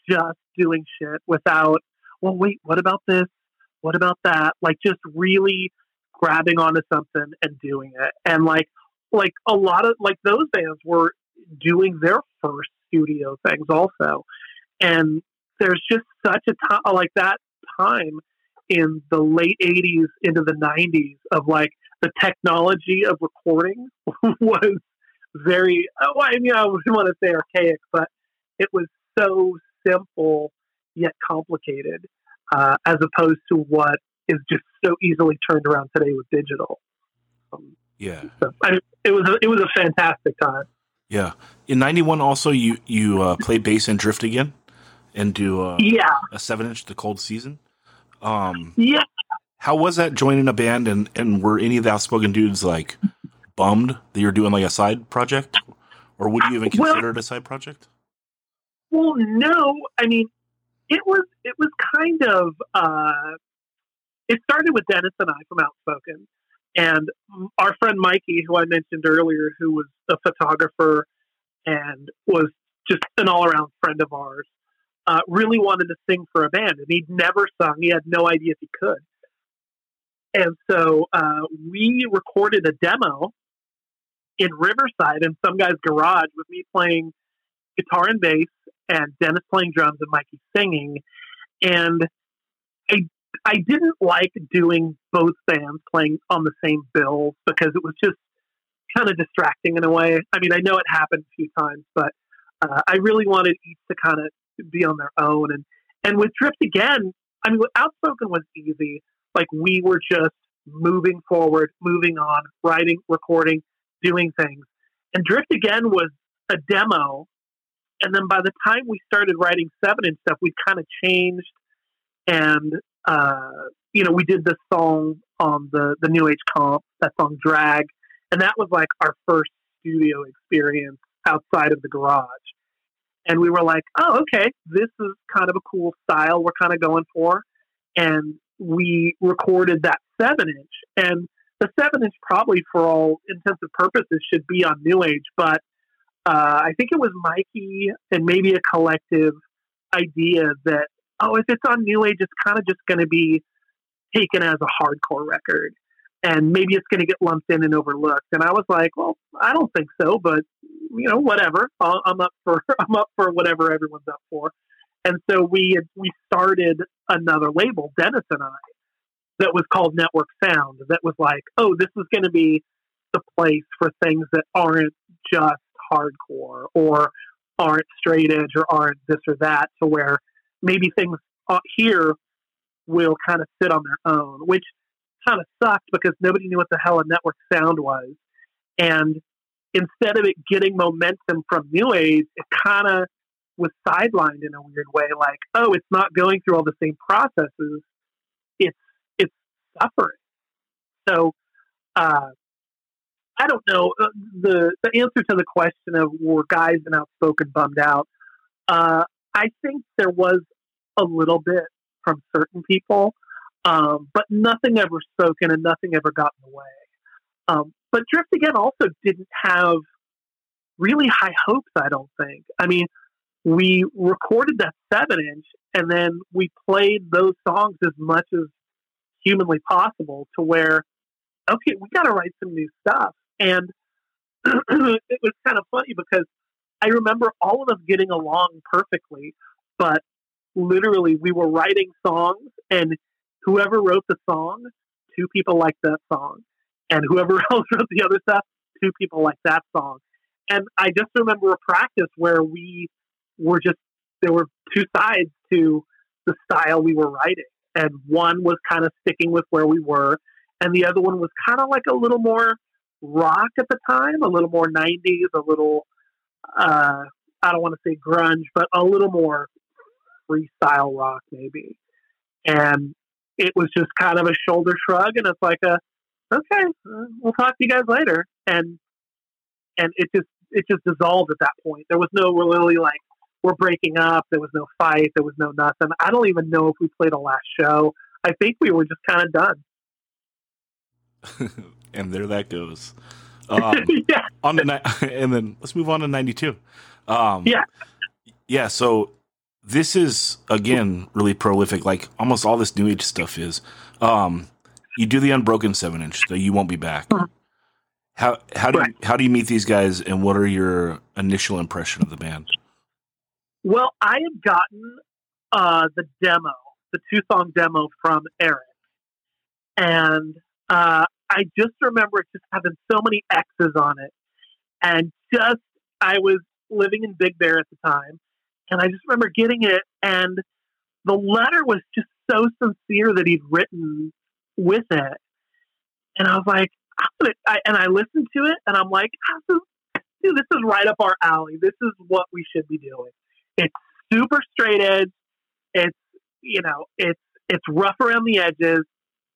just doing shit without well wait, what about this? What about that? Like just really grabbing onto something and doing it. And like like a lot of like those bands were doing their first studio things also. And there's just such a time like that time in the late 80s into the 90s of like the technology of recording [laughs] was very well, I mean I wouldn't want to say archaic but it was so simple yet complicated uh, as opposed to what is just so easily turned around today with digital. Um, yeah, so, I mean, it was a, it was a fantastic time. Yeah, in '91 also you you uh, play bass and drift again, and do uh, yeah a seven inch the cold season. Um, yeah, how was that joining a band and and were any of the outspoken dudes like bummed that you're doing like a side project, or would you even consider well, it a side project? Well, no. I mean, it was it was kind of uh, it started with Dennis and I from Outspoken, and our friend Mikey, who I mentioned earlier, who was a photographer and was just an all around friend of ours, uh, really wanted to sing for a band, and he'd never sung. He had no idea if he could. And so uh, we recorded a demo in Riverside in some guy's garage with me playing guitar and bass and Dennis playing drums and Mikey singing. And I I didn't like doing both bands playing on the same bill because it was just kind of distracting in a way. I mean, I know it happened a few times, but uh, I really wanted each to kind of be on their own. And and with Drift again, I mean, with Outspoken was easy. Like we were just moving forward, moving on, writing, recording, doing things. And Drift again was a demo. And then by the time we started writing seven and stuff, we kind of changed and uh, you know, we did this song on the the New Age comp, that song "Drag," and that was like our first studio experience outside of the garage. And we were like, "Oh, okay, this is kind of a cool style we're kind of going for." And we recorded that seven inch, and the seven inch probably for all intensive purposes should be on New Age, but uh, I think it was Mikey and maybe a collective idea that oh, if it's on New Age, it's kind of just going to be taken as a hardcore record. And maybe it's going to get lumped in and overlooked. And I was like, well, I don't think so, but you know, whatever. I'm up for [laughs] I'm up for whatever everyone's up for. And so we we started another label, Dennis and I, that was called Network Sound. That was like, oh, this is going to be the place for things that aren't just hardcore or aren't straight edge or aren't this or that. To where maybe things here will kind of sit on their own, which kind of sucked because nobody knew what the hell a network sound was. And instead of it getting momentum from New Age, it kind of was sidelined in a weird way. Like, oh, it's not going through all the same processes. It's it's suffering. So, uh, I don't know uh, the the answer to the question of were guys and outspoken bummed out. Uh, I think there was a little bit from certain people, um, but nothing ever spoken and nothing ever got in the way. Um, but Drift Again also didn't have really high hopes, I don't think. I mean, we recorded that seven inch and then we played those songs as much as humanly possible to where, okay, we got to write some new stuff. And [clears throat] it was kind of funny because I remember all of us getting along perfectly, but literally we were writing songs and whoever wrote the song, two people liked that song. And whoever [laughs] else wrote the other stuff, two people liked that song. And I just remember a practice where we were just, there were two sides to the style we were writing. And one was kind of sticking with where we were, and the other one was kind of like a little more rock at the time, a little more 90s, a little, uh, I don't want to say grunge, but a little more freestyle rock, maybe. And it was just kind of a shoulder shrug, and it's like a, okay, uh, we'll talk to you guys later. And and it just it just dissolved at that point. There was no really like we're breaking up. There was no fight. There was no nothing. I don't even know if we played a last show. I think we were just kind of done. [laughs] and there that goes. Um, [laughs] yeah. On the ni- [laughs] and then let's move on to ninety two. Um, yeah. Yeah. So this is again really prolific. Like almost all this new age stuff is. Um, you do the unbroken seven inch, so you won't be back. Mm-hmm. How how do right. you, how do you meet these guys, and what are your initial impression of the band? Well, I had gotten uh, the demo, the two song demo from Eric, and uh, I just remember it just having so many X's on it, and just I was living in Big Bear at the time, and I just remember getting it, and the letter was just so sincere that he'd written with it, and I was like, I, and I listened to it, and I'm like, this is, dude, this is right up our alley. This is what we should be doing. It's super straight edge. It's you know, it's it's rough around the edges,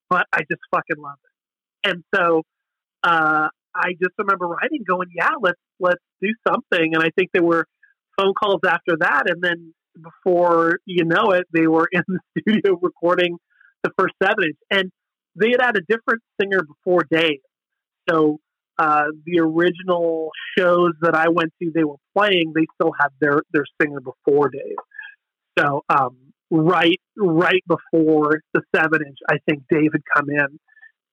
but I just fucking love it. And so uh, I just remember writing, going, "Yeah, let's let's do something." And I think there were phone calls after that, and then before you know it, they were [laughs] in the studio recording the first seven. And they had had a different singer before Dave. So uh, the original shows that I went to, they were playing. They still had their their singer before Dave. So um, right right before the seven inch, I think Dave had come in,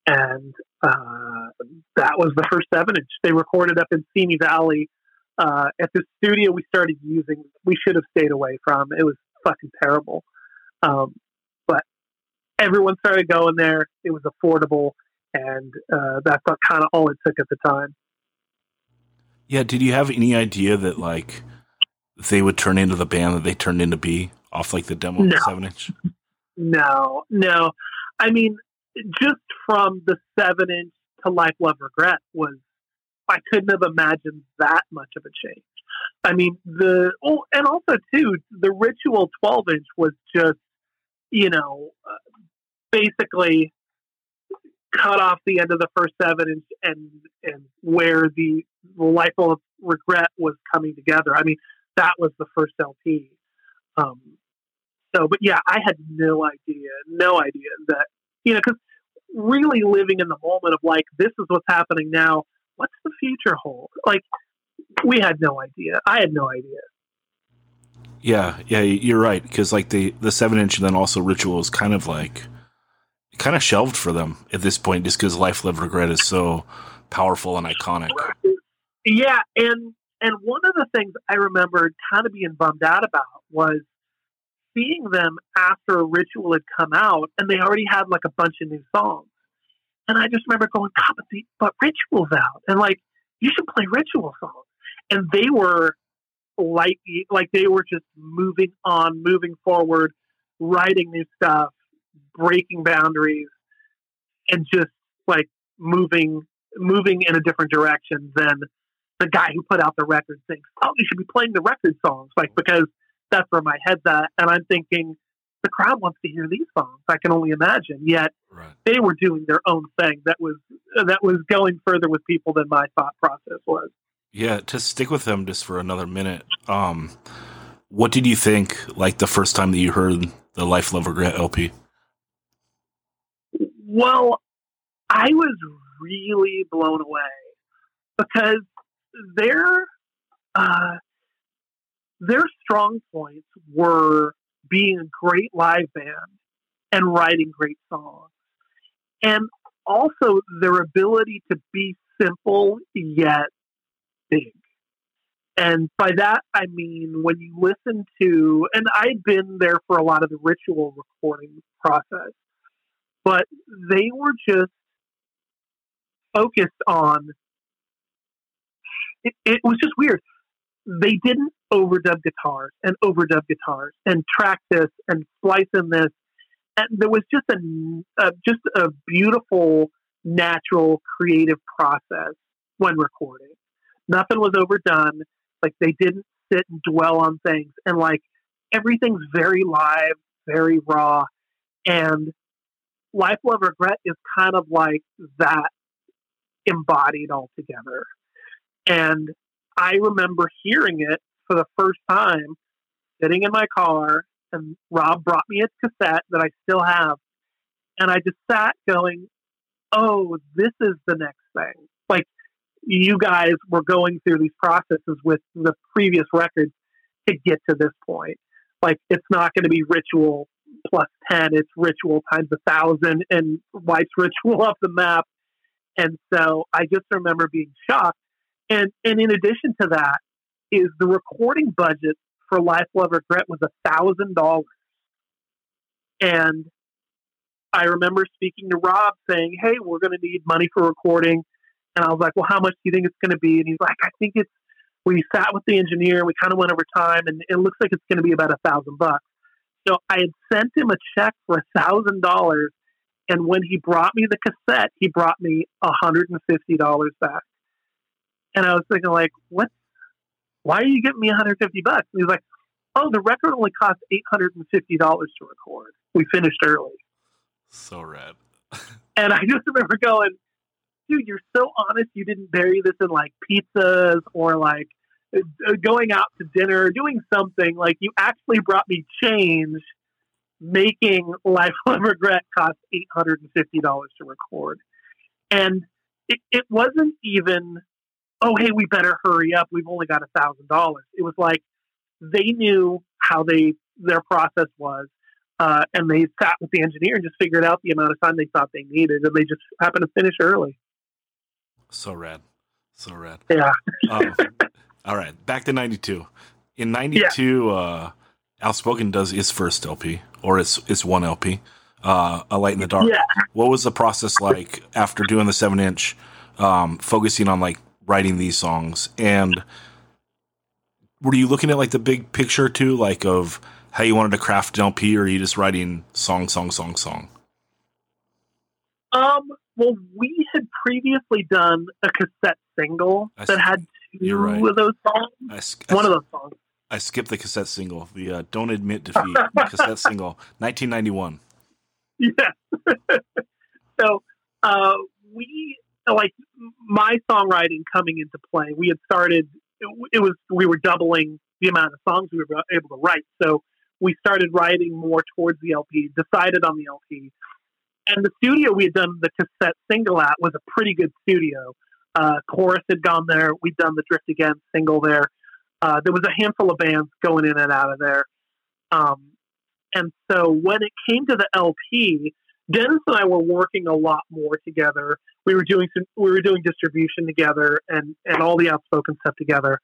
and uh, that was the first seven inch. They recorded up in Simi Valley uh, at the studio we started using. We should have stayed away from. It was fucking terrible. Um, everyone started going there. It was affordable and uh, that's kind of all it took at the time. Yeah, did you have any idea that like they would turn into the band that they turned into be off like the demo no. seven inch? No, no. I mean, just from the seven inch to Life, Love, Regret was I couldn't have imagined that much of a change. I mean, the oh, and also too, the Ritual twelve inch was just you know uh, basically cut off the end of the first seven and and, and where the, the Life Love Regret was coming together. I mean, that was the first LP. Um, so, but yeah, I had no idea, no idea that you know, because really living in the moment of like, this is what's happening now. What's the future hold? Like, we had no idea. I had no idea. Yeah, yeah, you're right. Because like the the seven inch, and then also Ritual is kind of like kind of shelved for them at this point just because Life Love Regret is so powerful and iconic. Yeah, and and one of the things I remembered kind of being bummed out about was seeing them after Ritual had come out and they already had like a bunch of new songs. And I just remember going, God, but, the, but Ritual's out. And like, you should play Ritual songs. And they were like, like they were just moving on, moving forward, writing new stuff, breaking boundaries and just like moving moving in a different direction than the guy who put out the record thinks, oh, you should be playing the record songs, like because that's where my head's at, and I'm thinking the crowd wants to hear these songs. I can only imagine. Yet right. they were doing their own thing that was that was going further with people than my thought process was. Yeah, to stick with them just for another minute. Um, what did you think? Like the first time that you heard the Life Love Regret LP? Well, I was really blown away because their uh, their strong points were being a great live band and writing great songs. and also their ability to be simple yet big. And by that, I mean when you listen to, and I've been there for a lot of the ritual recording process, but they were just focused on, it, it was just weird. They didn't overdub guitars and overdub guitars and track this and splice in this. And there was just a, just a beautiful, natural, creative process when recording. Nothing was overdone like they didn't sit and dwell on things, and like everything's very live, very raw, and Life, Love, Regret is kind of like that embodied altogether. And I remember hearing it for the first time sitting in my car, and Rob brought me a cassette that I still have. And I just sat going, oh, this is the next thing. Like, you guys were going through these processes with the previous records to get to this point. Like it's not going to be ritual plus 10, it's ritual times a thousand and wipes ritual [laughs] off the map. And so I just remember being shocked. And, and in addition to that is the recording budget for Life, Love, Regret was a thousand dollars. And I remember speaking to Rob saying, Hey, we're going to need money for recording. And I was like, well, how much do you think it's going to be? And he's like, I think it's, we sat with the engineer, we kind of went over time, and it looks like it's going to be about a thousand bucks. So I had sent him a check for a thousand dollars. And when he brought me the cassette, he brought me a hundred and fifty dollars back. And I was thinking, like, what? Why are you giving me 150 bucks? And he's like, oh, the record only cost $850 to record. We finished early. So rad. [laughs] and I just remember going, dude, you're so honest. You didn't bury this in like pizzas or like going out to dinner, doing something. Like you actually brought me change, making Life [laughs] Love Regret cost eight hundred and fifty dollars to record, and it, it wasn't even, oh hey, we better hurry up. We've only got a thousand dollars. It was like they knew how they their process was. Uh, and they sat with the engineer and just figured out the amount of time they thought they needed, and they just happened to finish early. So rad. So rad. Yeah. um, all right. Back to 92. In 92, yeah. uh, Outspoken does its first LP, or its, its one LP, uh, A Light in the Dark. Yeah. What was the process like after doing the 7 inch, um, focusing on like writing these songs? And were you looking at like the big picture too, like of how you wanted to craft an LP, or are you just writing song, song, song, song? Um, well, we had previously done a cassette single that had two right. of those songs. One of those songs. I skipped the cassette single, the uh, "Don't Admit Defeat" [laughs] cassette single, 1991. Yeah. [laughs] so uh, we like my songwriting coming into play. We had started. It, it was we were doubling the amount of songs we were able to write. So we started writing more towards the LP. Decided on the LP and the studio we had done the cassette single at was a pretty good studio. Uh, Chorus had gone there. We'd done the Drift Again single there. Uh, there was a handful of bands going in and out of there. Um, and so when it came to the LP, Dennis and I were working a lot more together. We were doing some, we were doing distribution together and and all the outspoken stuff together.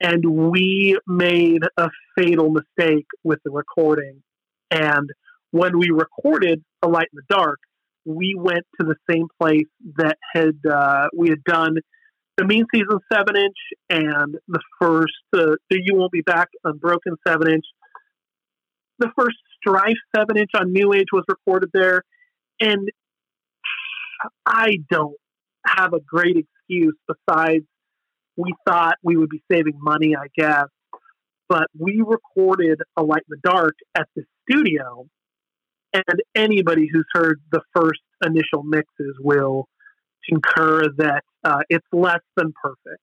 And we made a fatal mistake with the recording. And when we recorded A Light in the Dark, we went to the same place that had uh, we had done the Mean Season seven inch and the first uh, the You Won't Be Back Unbroken seven inch. The first Strife seven inch on New Age was recorded there, and I don't have a great excuse besides we thought we would be saving money, I guess. But we recorded A Light in the Dark at the studio and anybody who's heard the first initial mixes will concur that uh, it's less than perfect.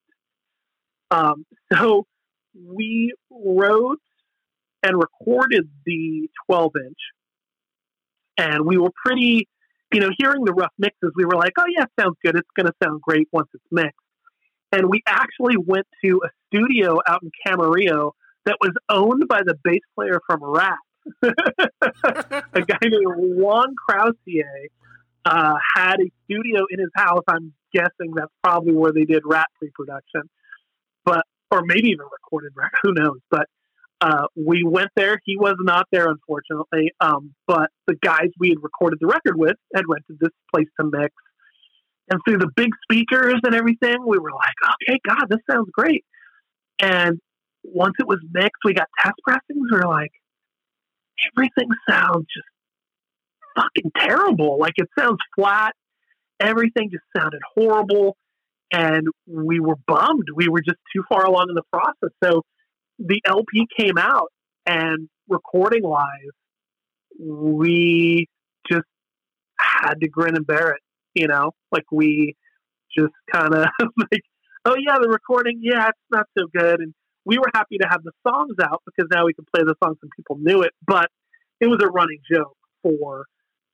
Um, so we wrote and recorded the 12 inch, and we were pretty, you know, hearing the rough mixes, we were like, oh, yeah, sounds good. It's going to sound great once it's mixed. And we actually went to a studio out in Camarillo that was owned by the bass player from Ratt. [laughs] a guy named Juan Croucier. uh, had a studio in his house. I'm guessing that's probably where they did Ratt pre-production, but or maybe even recorded Ratt. Who knows? But uh, we went there. He was not there, unfortunately. Um, but the guys we had recorded the record with had rented this place to mix. And through the big speakers and everything, we were like, okay, God, this sounds great. And once it was mixed, we got test pressings. We were like, everything sounds just fucking terrible. Like it sounds flat. Everything just sounded horrible. And we were bummed. We were just too far along in the process. So the LP came out and recording wise, we just had to grin and bear it, you know, like we just kind of [laughs] like, oh yeah, the recording, yeah, it's not so good. And we were happy to have the songs out because now we can play the songs and people knew it. But it was a running joke for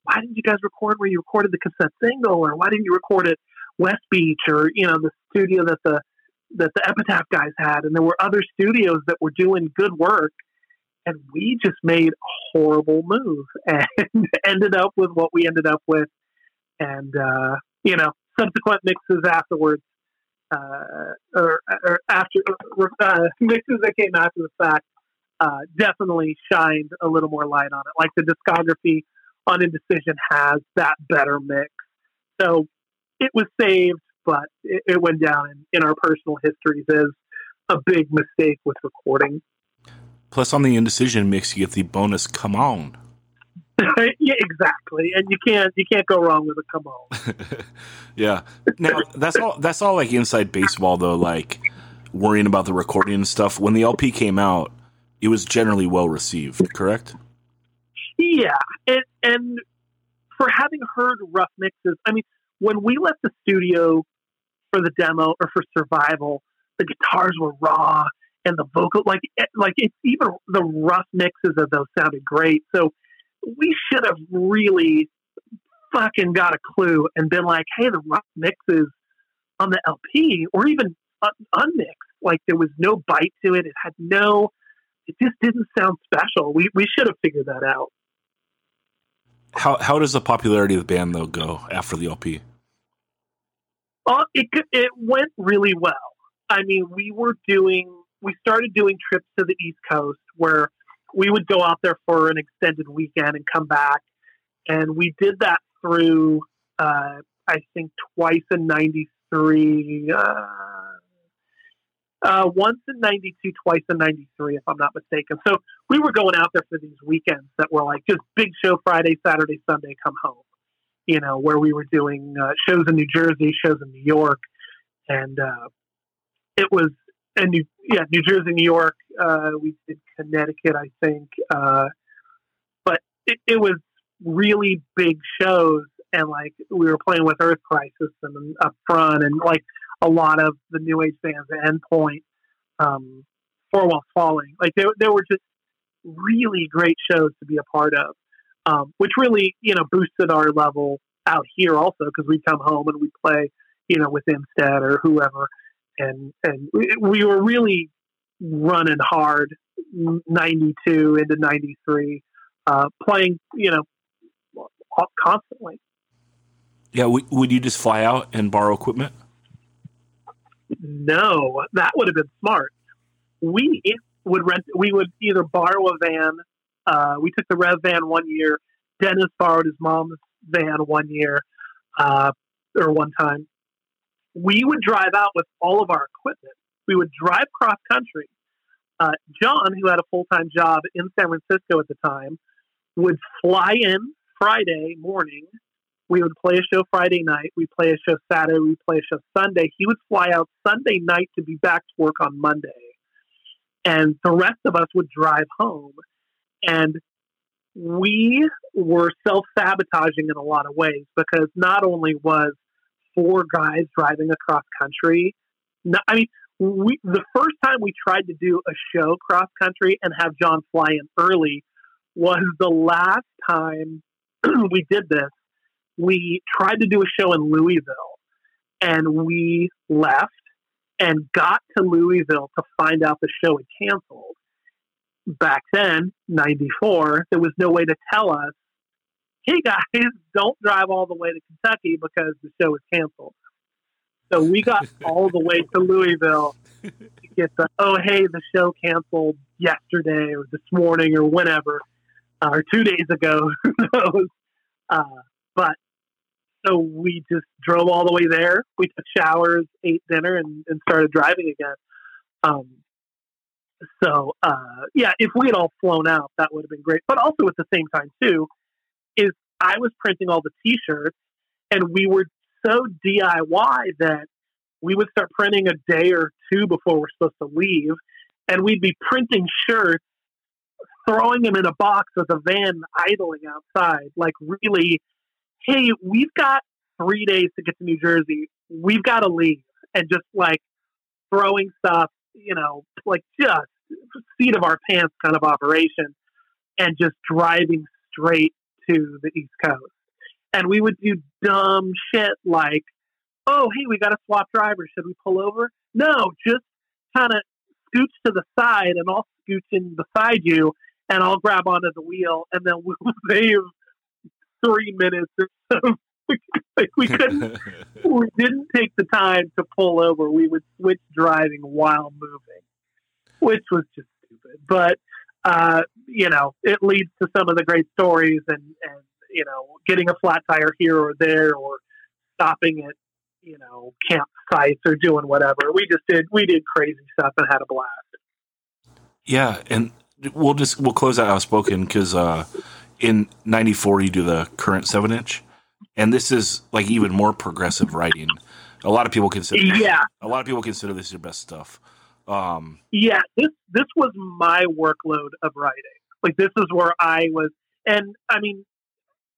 why didn't you guys record where you recorded the cassette single or why didn't you record it West Beach or, you know, the studio that the that the Epitaph guys had, and there were other studios that were doing good work, and we just made a horrible move [laughs] and ended up with what we ended up with, and uh, you know, subsequent mixes afterwards, uh, or, or after uh, mixes that came after the fact, uh, definitely shined a little more light on it. Like the discography on Indecision has that better mix, so it was saved but it, it went down in, in our personal histories as a big mistake with recording. Plus, on the indecision mix, you get the bonus "Come On." [laughs] yeah, exactly, and you can't you can't go wrong with a "Come On." [laughs] yeah, now that's all that's all like inside baseball though. Like worrying about the recording and stuff. When the LP came out, it was generally well received. Correct? Yeah, and and for having heard rough mixes, I mean, when we left the studio for the demo or for survival, the guitars were raw and the vocal like eh, like it's even the rough mixes of those sounded great. So we should have really fucking got a clue and been like, hey, the rough mixes on the LP or even unmixed, like there was no bite to it. It had no, it just didn't sound special. We we should have figured that out. How how does the popularity of the band though go after the LP? Uh, it it went really well. I mean, we were doing we started doing trips to the East Coast where we would go out there for an extended weekend and come back, and we did that through uh, I think twice in '93. Uh, uh, once in 92, twice in 93, if I'm not mistaken. So we were going out there for these weekends that were like just big show Friday, Saturday, Sunday, come home you know, where we were doing uh, shows in New Jersey, shows in New York, and uh, it was and New yeah New Jersey, New York. Uh, we did Connecticut, I think, uh, but it, it was really big shows, and like we were playing with Earth Crisis and up front, and like a lot of the New Age bands, Endpoint, um, Four Walls Falling, like there there were just really great shows to be a part of um, which really you know boosted our level out here also because we'd come home and we'd play you know with Instead or whoever, and and we were really running hard 92 into 93 uh, playing you know constantly yeah would you just fly out and borrow equipment no that would have been smart we would rent we would either borrow a van uh, we took the Rev van one year. Dennis borrowed his mom's van one year uh, or one time. We would drive out with all of our equipment. We would drive cross country. Uh, John, who had a full time job in San Francisco at the time, would fly in Friday morning. We would play a show Friday night. We play a show Saturday. We play a show Sunday. He would fly out Sunday night to be back to work on Monday. And the rest of us would drive home. And we were self sabotaging in a lot of ways because not only was four guys driving across country, I mean, we, the first time we tried to do a show cross country and have John fly in early was the last time [clears throat] we did this. We tried to do a show in Louisville and we left and got to Louisville to find out the show had canceled back then, 94, there was no way to tell us, hey guys, don't drive all the way to Kentucky because the show is canceled. So we got [laughs] all the way to Louisville to get the, oh, hey, the show canceled yesterday or this morning or whenever, uh, or two days ago. [laughs] Uh, but so we just drove all the way there. We took showers, ate dinner, and, and started driving again. Um, so uh, yeah, if we had all flown out, that would have been great. But also at the same time too, is I was printing all the T-shirts, and we were so DIY that we would start printing a day or two before we're supposed to leave, and we'd be printing shirts, throwing them in a box with a van idling outside. Like really, hey, we've got three days to get to New Jersey. We've got to leave, and just like throwing stuff, you know, like just seat of our pants kind of operation, and just driving straight to the East Coast. And we would do dumb shit like, oh, hey, we got to swap drivers. Should we pull over? No, just kind of scooch to the side and I'll scooch in beside you and I'll grab onto the wheel and then we'll [laughs] save three minutes. [laughs] like we couldn't, [laughs] we didn't take the time to pull over. We would switch driving while moving, which was just stupid. But uh, you know, it leads to some of the great stories and, and, you know, getting a flat tire here or there or stopping at, you know, campsites or doing whatever. We just did, we did crazy stuff and had a blast. Yeah. And we'll just, we'll close out outspoken because, uh, in 94, you do the current seven inch. And this is like even more progressive writing. A lot of people consider, yeah, a lot of people consider this your best stuff. Um, yeah, this this was my workload of writing. Like this is where I was, and I mean,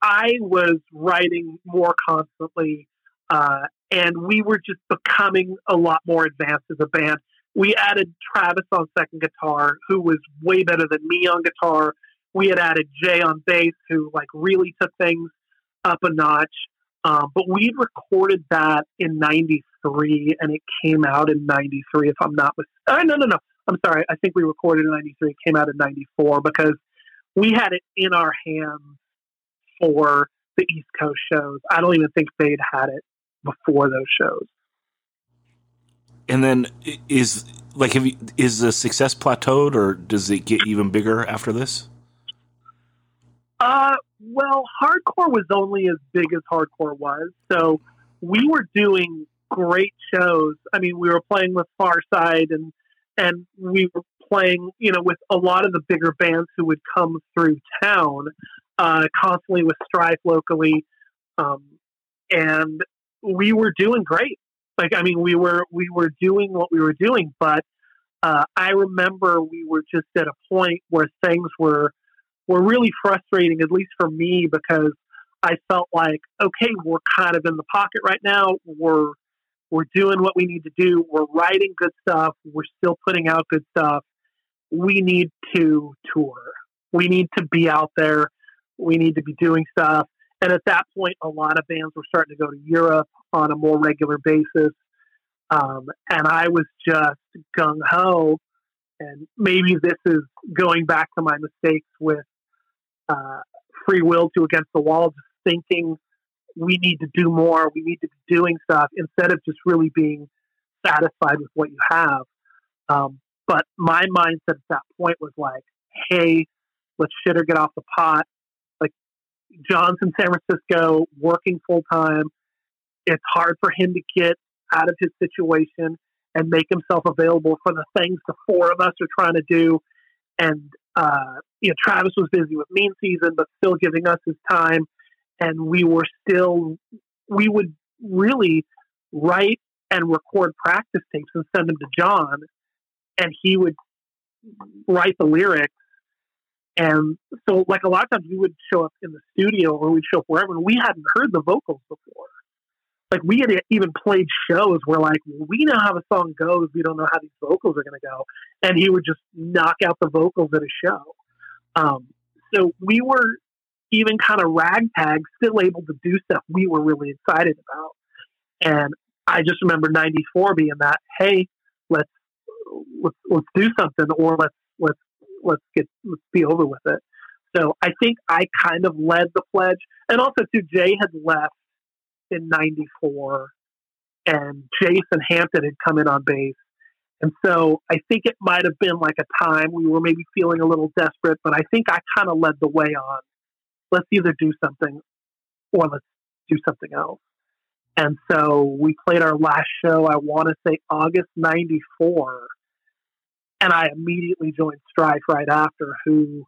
I was writing more constantly, uh, and we were just becoming a lot more advanced as a band. We added Travis on second guitar, who was way better than me on guitar. We had added Jay on bass, who like really took things up a notch. Um, but we recorded that in '93, and it came out in '93, if I'm not mistaken. Uh, no, no, no. I'm sorry. I think we recorded in '93. It came out in '94 because we had it in our hands for the East Coast shows. I don't even think they'd had it before those shows. And then is like, have you, is the success plateaued, or does it get even bigger after this? Uh, well, hardcore was only as big as hardcore was, so we were doing great shows. I mean, we were playing with Farside and and we were playing, you know, with a lot of the bigger bands who would come through town, uh, constantly with Strife locally, um, and we were doing great. Like, I mean, we were we were doing what we were doing, but uh, I remember we were just at a point where things were were really frustrating, at least for me, because I felt like, okay, we're kind of in the pocket right now. We're we're doing what we need to do. We're writing good stuff. We're still putting out good stuff. We need to tour. We need to be out there. We need to be doing stuff. And at that point, a lot of bands were starting to go to Europe on a more regular basis. Um, and I was just gung ho. And maybe this is going back to my mistakes with uh, Free Will to Against the Wall, just thinking we need to do more, we need to be doing stuff instead of just really being satisfied with what you have. Um, but my mindset at that point was like, hey, let's shit or get off the pot. Like John's in San Francisco working full time. It's hard for him to get out of his situation and make himself available for the things the four of us are trying to do. And uh, you know, Travis was busy with Mean Season, but still giving us his time and we were still we would really write and record practice tapes and send them to John, and he would write the lyrics. And so, like a lot of times, we would show up in the studio or we'd show up wherever, and we hadn't heard the vocals before. Like we had even played shows where, like, we know how the song goes, we don't know how these vocals are going to go, and he would just knock out the vocals at a show. Um, so we were even kind of ragtag, still able to do stuff we were really excited about. And I just remember '94 being that, hey, let's let's let's do something, or let's let's let's get let's be over with it. So I think I kind of led the pledge. And also, too, Jay had left in 94 and Jason Hampton had come in on bass, And so I think it might have been like a time we were maybe feeling a little desperate, but I think I kind of led the way on let's either do something or let's do something else. And so we played our last show, I want to say August 94. And I immediately joined Strife right after, who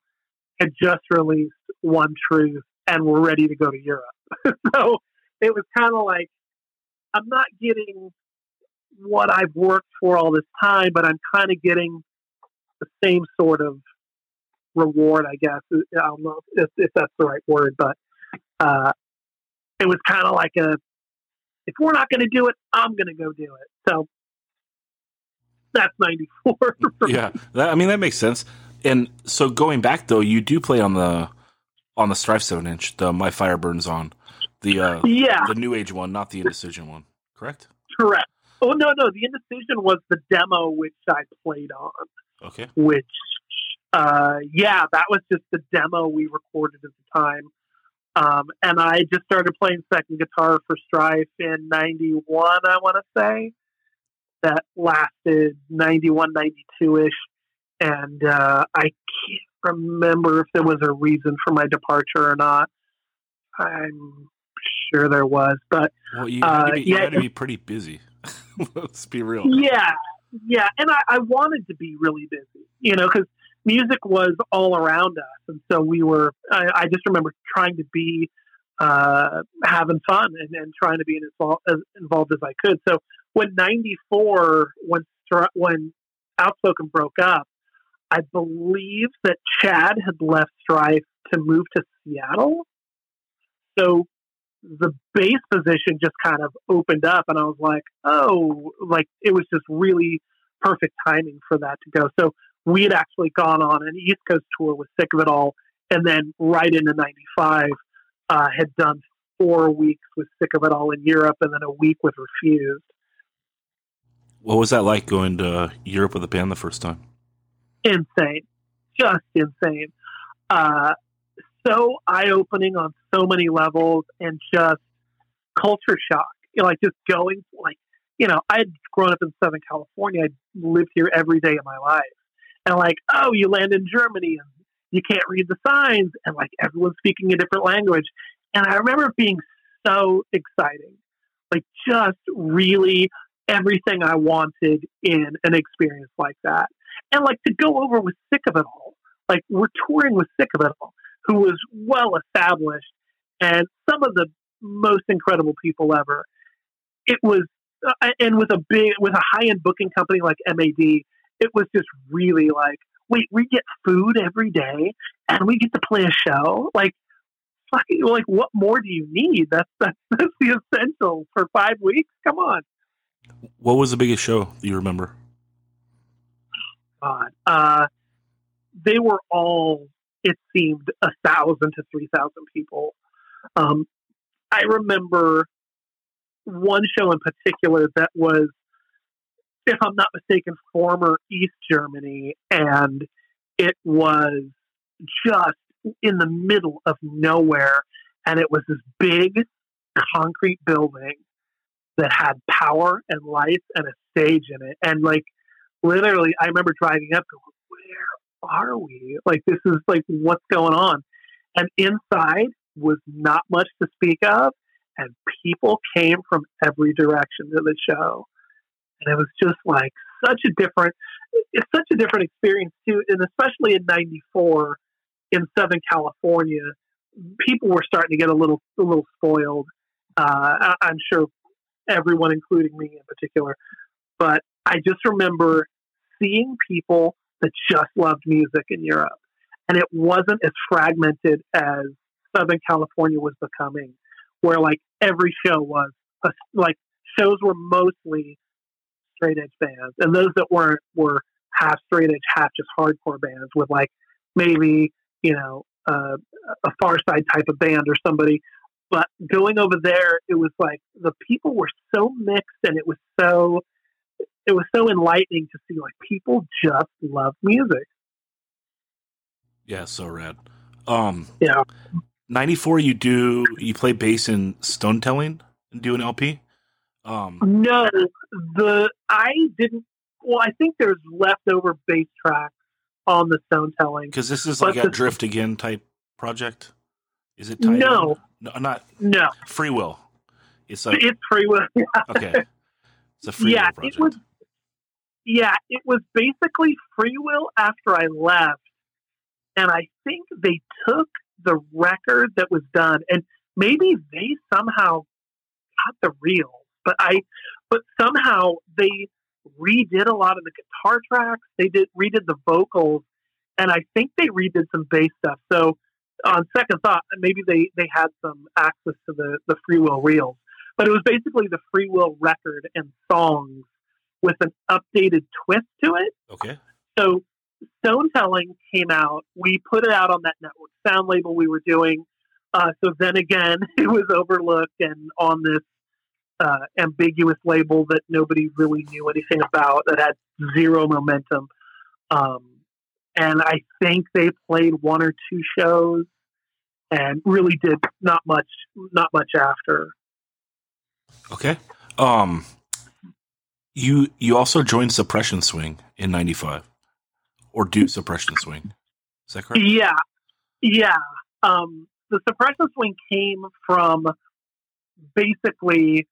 had just released One Truth and were ready to go to Europe. [laughs] so it was kind of like, I'm not getting what I've worked for all this time, but I'm kind of getting the same sort of reward, I guess. I don't know if, if that's the right word, but uh, it was kind of like a, if we're not going to do it, I'm going to go do it. So that's 94. [laughs] yeah. That, I mean, that makes sense. And so going back though, you do play on the, on the Strife 7 inch, the My Fire Burns On, the, uh, yeah, the new age one, not the indecision one, correct? Correct. Oh, no, no. The indecision was the demo which I played on. Okay. Which, uh, yeah, that was just the demo we recorded at the time. Um, and I just started playing second guitar for Strife in 91, I want to say. That lasted 91, 92 ish. And uh, I can't remember if there was a reason for my departure or not. I'm sure there was, but well, you, had to be, you uh, yeah, had to be pretty busy. [laughs] Let's be real. Yeah, yeah, and I, I wanted to be really busy, you know, because music was all around us, and so we were. I, I just remember trying to be uh, having fun and, and trying to be involved, as involved as I could. So when '94, when when Outspoken broke up, I believe that Chad had left Strife to move to Seattle. So the bass position just kind of opened up, and I was like, oh, like it was just really perfect timing for that to go. So we had actually gone on an East Coast tour with Sick of It All, and then right into '95 uh, had done four weeks with Sick of It All in Europe, and then a week with Refused. What was that like going to Europe with the band the first time? Insane, just insane. Uh, so eye opening on so many levels, and just culture shock. You know, like just going like you know, I had grown up in Southern California. I lived here every day of my life, and like, oh, you land in Germany and you can't read the signs, and like everyone's speaking a different language. And I remember being so exciting, like just really everything I wanted in an experience like that. And like to go over with Sick of It All, like we're touring with Sick of It All, who was well established and some of the most incredible people ever. It was, uh, and with a big, with a high end booking company like MAD, it was just really like, wait, we get food every day and we get to play a show. Like, like what more do you need? That's that's, [laughs] that's the essential for five weeks. Come on. What was the biggest show you remember? God, uh, they were all. It seemed a thousand to three thousand people. Um, I remember one show in particular that was if I'm not mistaken, former East Germany, and it was just in the middle of nowhere, and it was this big concrete building that had power and lights and a stage in it, and like literally, I remember driving up, going, "Where are we? Like this is like what's going on?" And inside was not much to speak of, and people came from every direction to the show and it was just like such a different it's such a different experience too. And especially in 94 in southern california people were starting to get a little a little spoiled uh, i'm sure everyone including me in particular. But i just remember seeing people that just loved music in europe. And it wasn't as fragmented as southern california was becoming where like every show was like shows were mostly straight edge bands, and those that weren't were half straight edge, half just hardcore bands with like maybe you know uh, a Far Side type of band or somebody. But going over there, it was like the people were so mixed, and it was so it was so enlightening to see like people just love music. Yeah, so rad. Um, Yeah. 94, you do, you play bass in Stone Telling and do an LP? Um, No, the I didn't. Well, I think there's leftover bass tracks on the Stone Telling. because this is But like a the- Drift Again type project. Is it? tied No. in? no, not No, Free Will. It's like it's free will. [laughs] okay, it's a Free yeah, Will project. it was. Yeah, it was basically free will after I left, and I think they took the record that was done, and maybe they somehow got the reels, but I, but somehow they redid a lot of the guitar tracks. They did redid the vocals, and I think they redid some bass stuff. So, on second thought, maybe they they had some access to the the free will reels, but it was basically the free will record and songs with an updated twist to it. okay. So Stone Telling came out. We put it out on that network sound label we were doing. Uh, so then again, [laughs] it was overlooked and on this uh, ambiguous label that nobody really knew anything about that had zero momentum. Um, and I think they played one or two shows and really did not much, not much after. Okay. Um, you you also joined Suppression Swing in '95, or do Suppression Swing? Is that correct? Yeah, yeah. Um, the suppression swing came from basically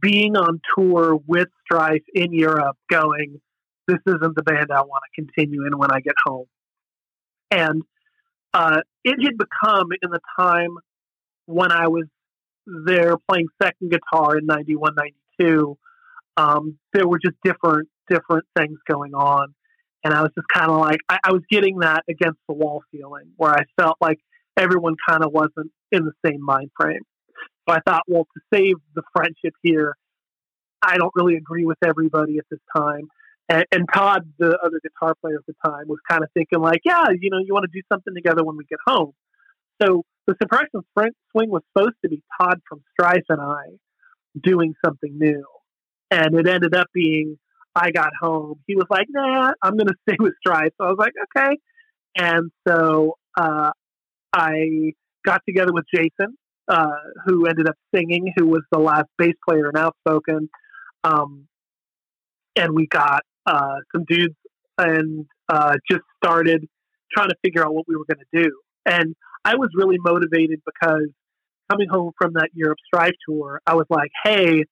being on tour with Strife in Europe, going, "This isn't the band I want to continue in when I get home," and uh, it had become in the time when I was there playing second guitar in 91, 92, um, there were just different different things going on and I was just kind of like I, I was getting that against the wall feeling where I felt like everyone kind of wasn't in the same mind frame. So I thought, well, to save the friendship here, I don't really agree with everybody at this time. And, and Todd, the other guitar player at the time, was kind of thinking like, yeah, you know, you want to do something together when we get home. So the suppression Swing- swing was supposed to be Todd from Strife and I doing something new, and it ended up being I got home, he was like, "Nah, I'm going [laughs] to stay with Strife." So I was like, "Okay." And so uh, I got together with Jason, uh, who ended up singing, who was the last bass player in Outspoken, um, and we got uh, some dudes and uh, just started trying to figure out what we were going to do. And I was really motivated because coming home from that Europe Strife tour, I was like, "Hey."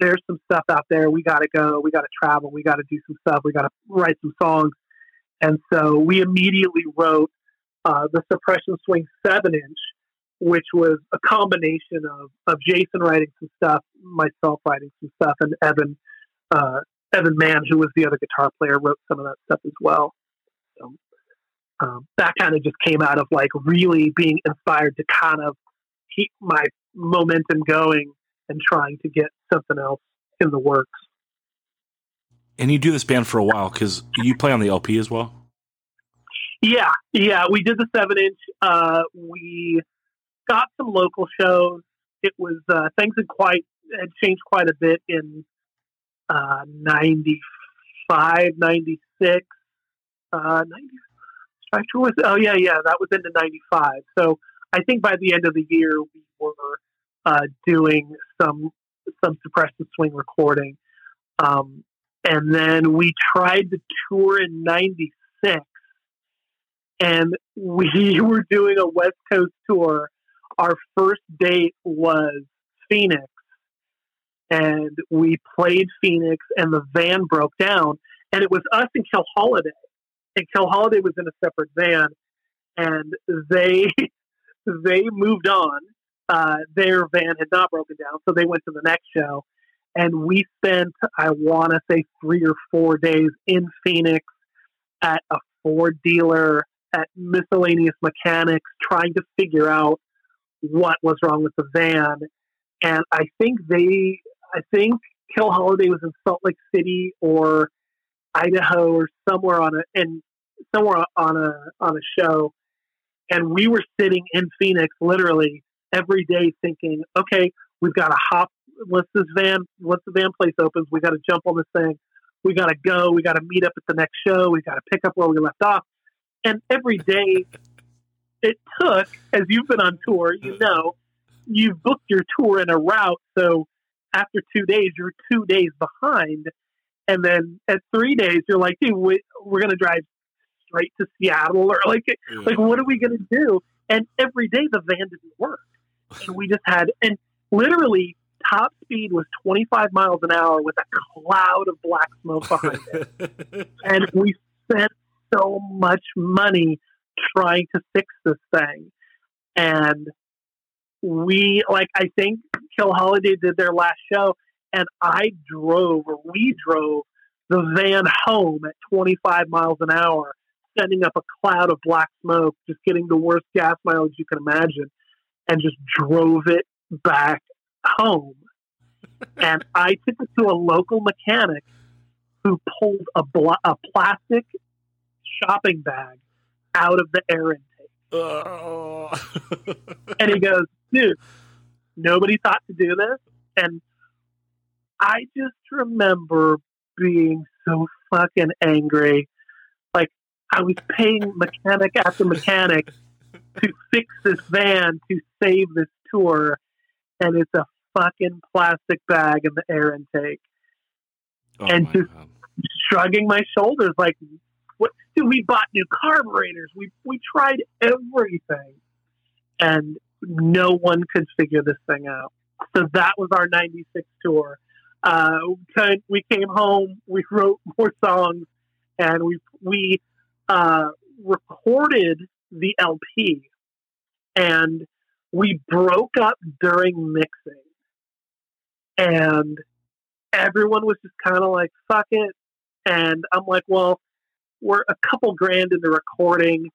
there's some stuff out there. We got to go. We got to travel. We got to do some stuff. We got to write some songs. And so we immediately wrote uh, the Suppression Swing 7 inch, which was a combination of, of Jason writing some stuff, myself writing some stuff, and Evan, uh, Evan Mann, who was the other guitar player, wrote some of that stuff as well. So um, that kind of just came out of like really being inspired to kind of keep my momentum going and trying to get something else in the works. And you do this band for a while because you play on the LP as well. Yeah, yeah, we did the seven inch. Uh, we got some local shows. It was uh, things had quite had changed quite a bit in uh, 95, 96, uh, 90, Tour was, oh yeah, yeah, that was into 95. So I think by the end of the year we were uh, doing some some suppressive swing recording. Um, and then we tried to tour in 96 and we [laughs] were doing a West Coast tour. Our first date was Phoenix and we played Phoenix and the van broke down and it was us and Kill Holiday. And Kill Holiday was in a separate van and they [laughs] they moved on uh, their van had not broken down, so they went to the next show. And we spent, I want to say, three or four days in Phoenix at a Ford dealer, at miscellaneous mechanics, trying to figure out what was wrong with the van. And I think they, I think Kill Holiday was in Salt Lake City or Idaho or somewhere on a, and somewhere on a on a show. And we were sitting in Phoenix, literally every day thinking, okay, we've got to hop. Once this van, once the van place opens, we got to jump on this thing. We got to go. We got to meet up at the next show. We got to pick up where we left off. And every day, it took, as you've been on tour, you know, you've booked your tour in a route. So after two days, you're two days behind. And then at three days, you're like, dude, we, we're going to drive straight to Seattle or like, Yeah. like, what are we going to do? And every day the van didn't work. And we just had, and literally top speed was 25 miles an hour with a cloud of black smoke behind it. [laughs] And we spent so much money trying to fix this thing. And we, like, I think Kill Holiday did their last show, and I drove, or we drove, the van home at 25 miles an hour, sending up a cloud of black smoke, just getting the worst gas mileage you can imagine, and just drove it back home. [laughs] and I took it to a local mechanic who pulled a, bla- a plastic shopping bag out of the air intake. Oh. [laughs] And he goes, dude, nobody thought to do this. And I just remember being so fucking angry. Like, I was paying mechanic after mechanic to fix this van to save this tour, and it's a fucking plastic bag in the air intake. Oh And just- God. Shrugging my shoulders, like, what? We bought new carburetors. We we tried everything, and no one could figure this thing out. So that was our '96 tour. Uh, we came home, we [laughs] wrote more songs, and we we uh, recorded the LP, and we broke up during mixing, and everyone was just kind of like, "Fuck it," and I'm like, "Well." We're a couple grand into recording.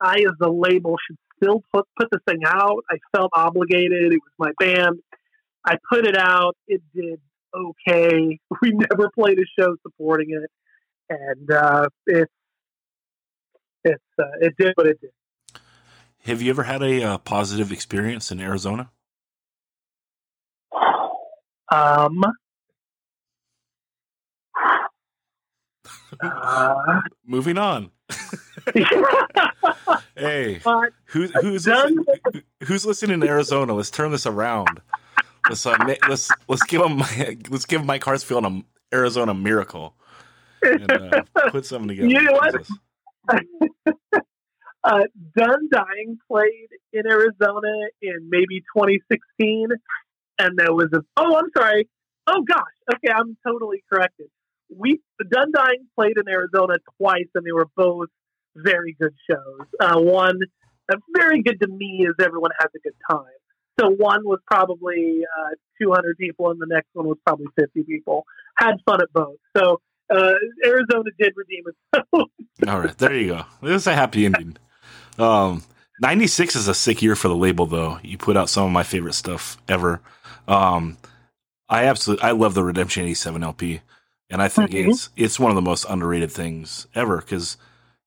I, as the label, should still put put this thing out. I felt obligated. It was my band. I put it out. It did okay. [laughs] We never played a show supporting it, and uh, it it uh, it did what it did. Have you ever had a uh, positive experience in Arizona? Um. Uh, [laughs] Moving on. [laughs] Hey, who, who's Done. listen, who's listening in Arizona? Let's turn this around. Let's uh, let's let's give him let's give Mike Hartsfield an Arizona miracle and uh, put something together. You know what? [laughs] Uh, Done Dying played in Arizona in maybe 2016, and there was a. Oh, I'm sorry. Oh gosh. Okay, I'm totally corrected. We Done Dying played in Arizona twice, and they were both very good shows. Uh, one, very good to me, is everyone has a good time. So one was probably uh, 200 people, and the next one was probably 50 people. Had fun at both. So uh, Arizona did redeem itself. [laughs] All right, there you go. This is a happy ending. Um, 96 is a sick year for the label, though. You put out some of my favorite stuff ever. Um, I absolutely, I love the Redemption 87 LP, and I think Mhm. it's it's one of the most underrated things ever because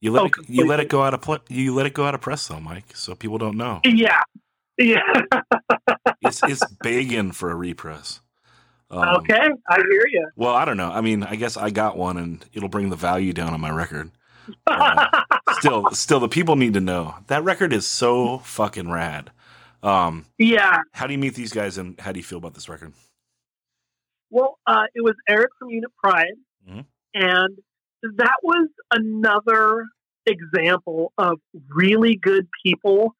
you let Oh, it, you let it go out of pl- you let it go out of press though, Mike, so people don't know. Yeah. Yeah. It's [laughs] it's begging for a repress. Um, okay. I hear you. Well, I don't know. I mean, I guess I got one, and it'll bring the value down on my record. Uh, [laughs] still, still, the people need to know that record is so fucking rad. Um, yeah. how do you meet these guys, and how do you feel about this record? Well, uh, it was Eric from Unit Pride. Mhm. And that was another example of really good people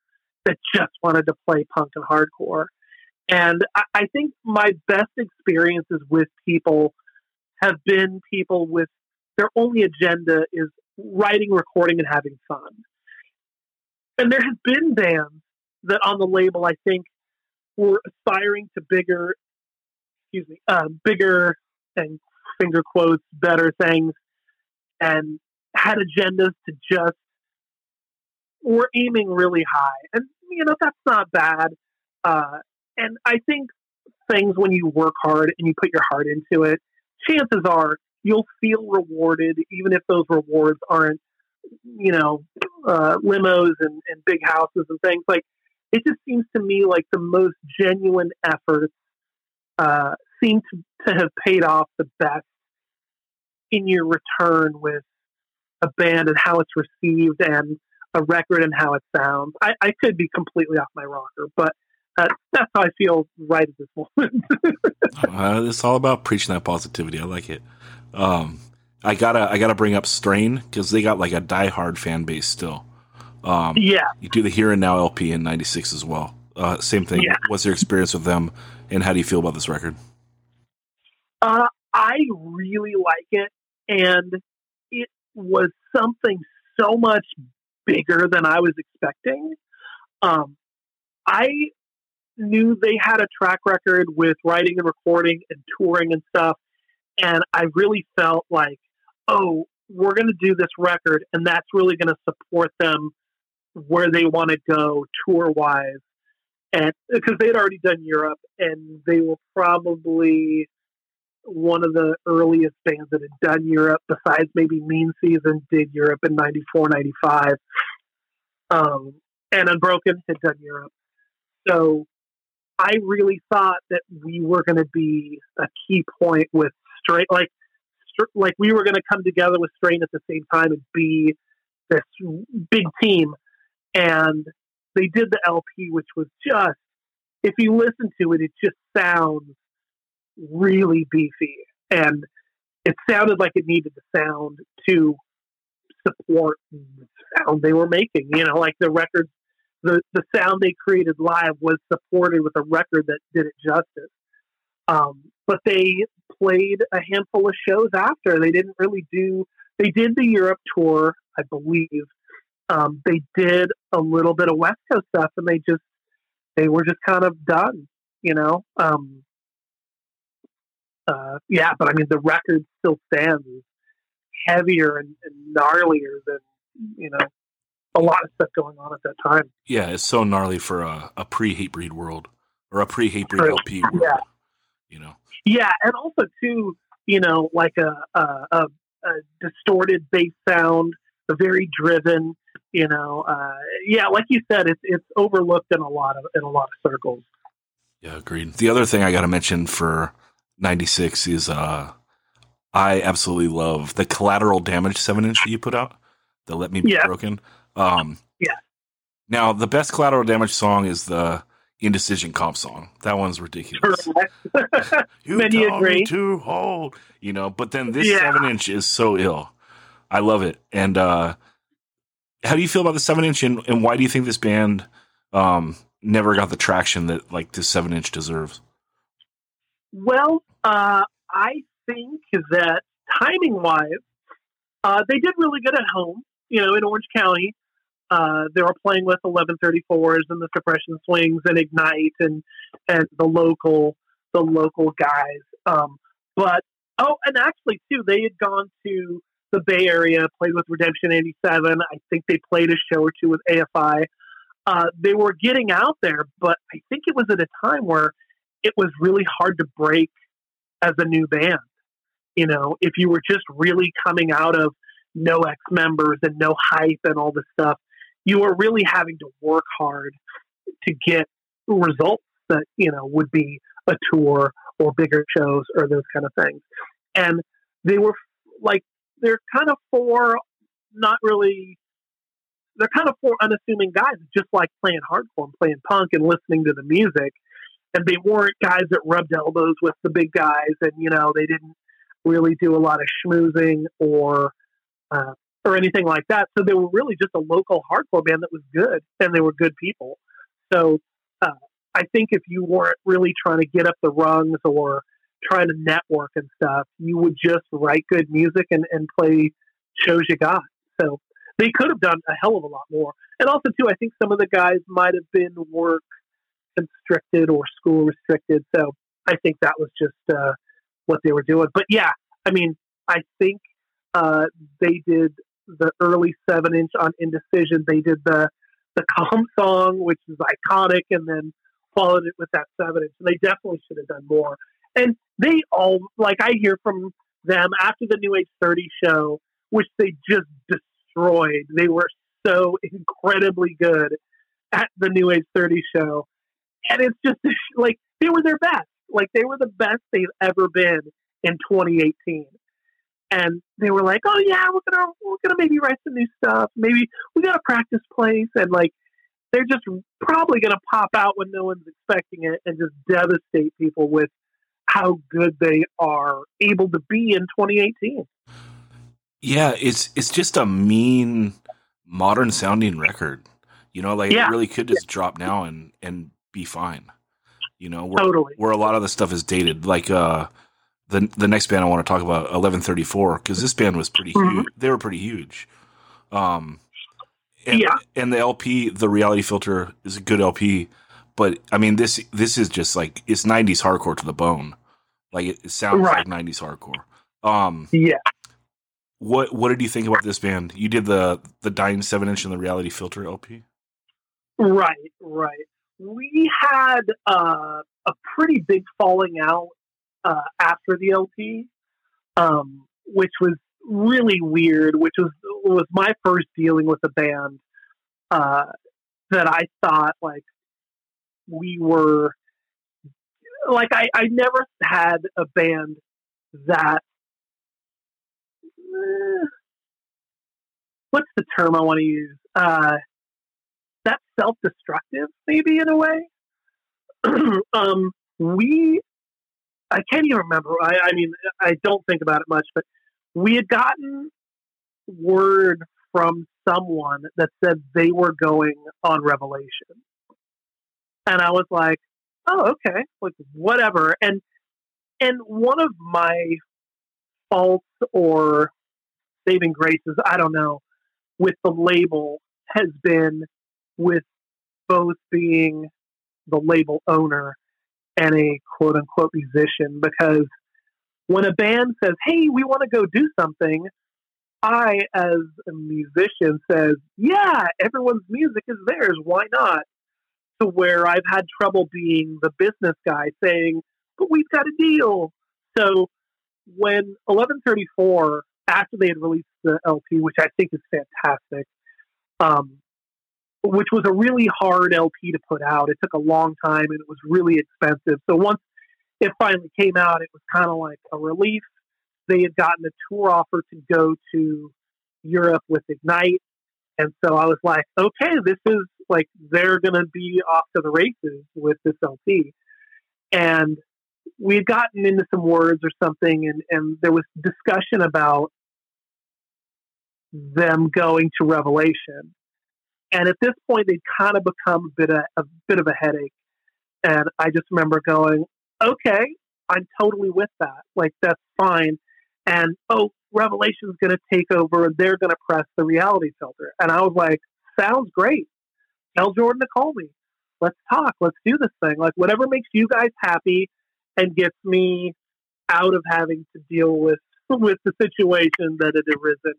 that just wanted to play punk and hardcore. And I, I think my best experiences with people have been people with their only agenda is writing, recording, and having fun. And there have been bands that on the label I think were aspiring to bigger, excuse me, uh, bigger and finger quotes, better things, and had agendas to just were aiming really high. And you know that's not bad. Uh, and I think things when you work hard and you put your heart into it, chances are you'll feel rewarded, even if those rewards aren't, you know, uh, limos and, and big houses and things. Like it just seems to me like the most genuine efforts uh, seem to, to have paid off the best in your return with a band and how it's received. And a record and how it sounds. I, I could be completely off my rocker, but uh, that's how I feel right at this moment. [laughs] uh, it's all about preaching that positivity. I like it. Um, I gotta I gotta bring up Strain because they got like a diehard fan base still. Um, yeah, you do the Here and Now LP in '96 as well. Uh, same thing. Yeah. What's your experience with them, and how do you feel about this record? Uh, I really like it, and it was something so much bigger than I was expecting. Um, I knew they had a track record with writing and recording and touring and stuff, and I really felt like, oh, we're going to do this record, and that's really going to support them where they want to go tour wise. And because they had already done Europe, and they were probably one of the earliest bands that had done Europe, besides maybe Mean Season, did Europe in 94, 95. Um, and Unbroken had done Europe. So I really thought that we were going to be a key point with straight, like, like we were going to come together with Strain at the same time and be this big team. And they did the LP, which was just, if you listen to it, it just sounds really beefy, and it sounded like it needed the sound to support the sound they were making. You know, like the record, the the sound they created live was supported with a record that did it justice. Um, but they played a handful of shows after. They didn't really do. They did the Europe tour, I believe. Um, they did a little bit of West Coast stuff, and they just they were just kind of done. You know, um, uh, yeah, but I mean, the record still stands heavier and, and gnarlier than you know a lot of stuff going on at that time. Yeah, it's so gnarly for a, a pre Hatebreed world or a pre Hatebreed True. LP world. Yeah. You know. Yeah, and also too, you know, like a a, a, a distorted bass sound, very driven. You know, uh, yeah, like you said, it's it's overlooked in a lot of in a lot of circles. Yeah, agreed. The other thing I got to mention for 96 is uh I absolutely love the collateral damage 7 inch that you put out. The Let Me Be Yeah. Broken. Um Yeah. Now, the best collateral damage song is the Indecision comp song. That one's ridiculous. [laughs] You Many told me agree. to hold, you know, but then this Yeah. 7 inch is so ill. I love it. And uh how do you feel about the 7 inch and, and why do you think this band um never got the traction that like this 7 inch deserves? Well, uh, I think that timing wise, uh, they did really good at home. You know, in Orange County, uh, they were playing with 1134s and the Suppression Swings and Ignite and and the local the local guys. Um, but oh, and actually too, they had gone to the Bay Area, played with Redemption '87. I think they played a show or two with AFI. Uh, they were getting out there, but I think it was at a time where it was really hard to break as a new band. You know, if you were just really coming out of no ex members and no hype and all this stuff, you were really having to work hard to get results that, you know, would be a tour or bigger shows or those kind of things. And they were like, they're kind of four, not really, they're kind of four unassuming guys, just like playing hardcore and playing punk and listening to the music and they weren't guys that rubbed elbows with the big guys, and you know they didn't really do a lot of schmoozing or uh, or anything like that. So they were really just a local hardcore band that was good, and they were good people. So uh, I think if you weren't really trying to get up the rungs or trying to network and stuff, you would just write good music and, and play shows you got. So they could have done a hell of a lot more. And also too, I think some of the guys might have been work constricted or school restricted. So I think that was just uh, what they were doing. But yeah, I mean, I think uh, they did the early seven inch on Indecision. They did the the comp song, which is iconic, and then followed it with that seven inch. And they definitely should have done more. And they all like I hear from them after the New Age Thirty show, which they just destroyed. They were so incredibly good at the New Age Thirty show and it's just [laughs] like they were their best. Like they were the best they've ever been in 2018. and they were like, "Oh yeah, we're gonna we're gonna maybe write some new stuff. Maybe we got a practice place." And like, they're just probably gonna pop out when no one's expecting it and just devastate people with how good they are able to be in 2018. Yeah, it's it's just a mean modern sounding record. You know, like Yeah. it really could just drop now and and be fine. You know, where, Totally. where a lot of the stuff is dated. Like uh the the next band I want to talk about, Eleven Thirty Four, because this band was pretty Mhm. huge. They were pretty huge. Um, and, Yeah. and the LP, the Reality Filter, is a good LP. But I mean, this this is just like it's '90s hardcore to the bone. Like it, it sounds Right. like '90s hardcore. Um, Yeah. what what did you think about this band? You did the the Dying Seven Inch and the Reality Filter LP. Right, right. We had uh, a pretty big falling out uh, after the LP, um, which was really weird. Which was was my first dealing with a band uh, that I thought like we were like I, I never had a band that eh, what's the term I want to use? Uh, that's self-destructive, maybe in a way. [clears throat] um, we, I can't even remember. I, I mean, I don't think about it much, but we had gotten word from someone that said they were going on Revelation, and I was like, "Oh, okay, like whatever." And and one of my faults or saving graces, I don't know, with the label has been with both being the label owner and a quote unquote musician because when a band says, Hey, we want to go do something, I, as a musician, says, Yeah, everyone's music is theirs. Why not? To where I've had trouble being the business guy saying, But we've got a deal. So when 1134, after they had released the LP, which I think is fantastic, um, which was a really hard LP to put out. It took a long time and it was really expensive. So once it finally came out, it was kind of like a relief. They had gotten a tour offer to go to Europe with Ignite. And so I was like, okay, this is like, they're going to be off to the races with this LP. And we had gotten into some words or something, and, and there was discussion about them going to Revelation. And at this point, they'd kind of become a bit of, a bit of a headache. And I just remember going, okay, I'm totally with that. Like, that's fine. And, oh, Revelation's going to take over and they're going to press the reality filter. And I was like, sounds great. Tell Jordan to call me. Let's talk. Let's do this thing. Like, whatever makes you guys happy and gets me out of having to deal with [laughs] with the situation that had arisen.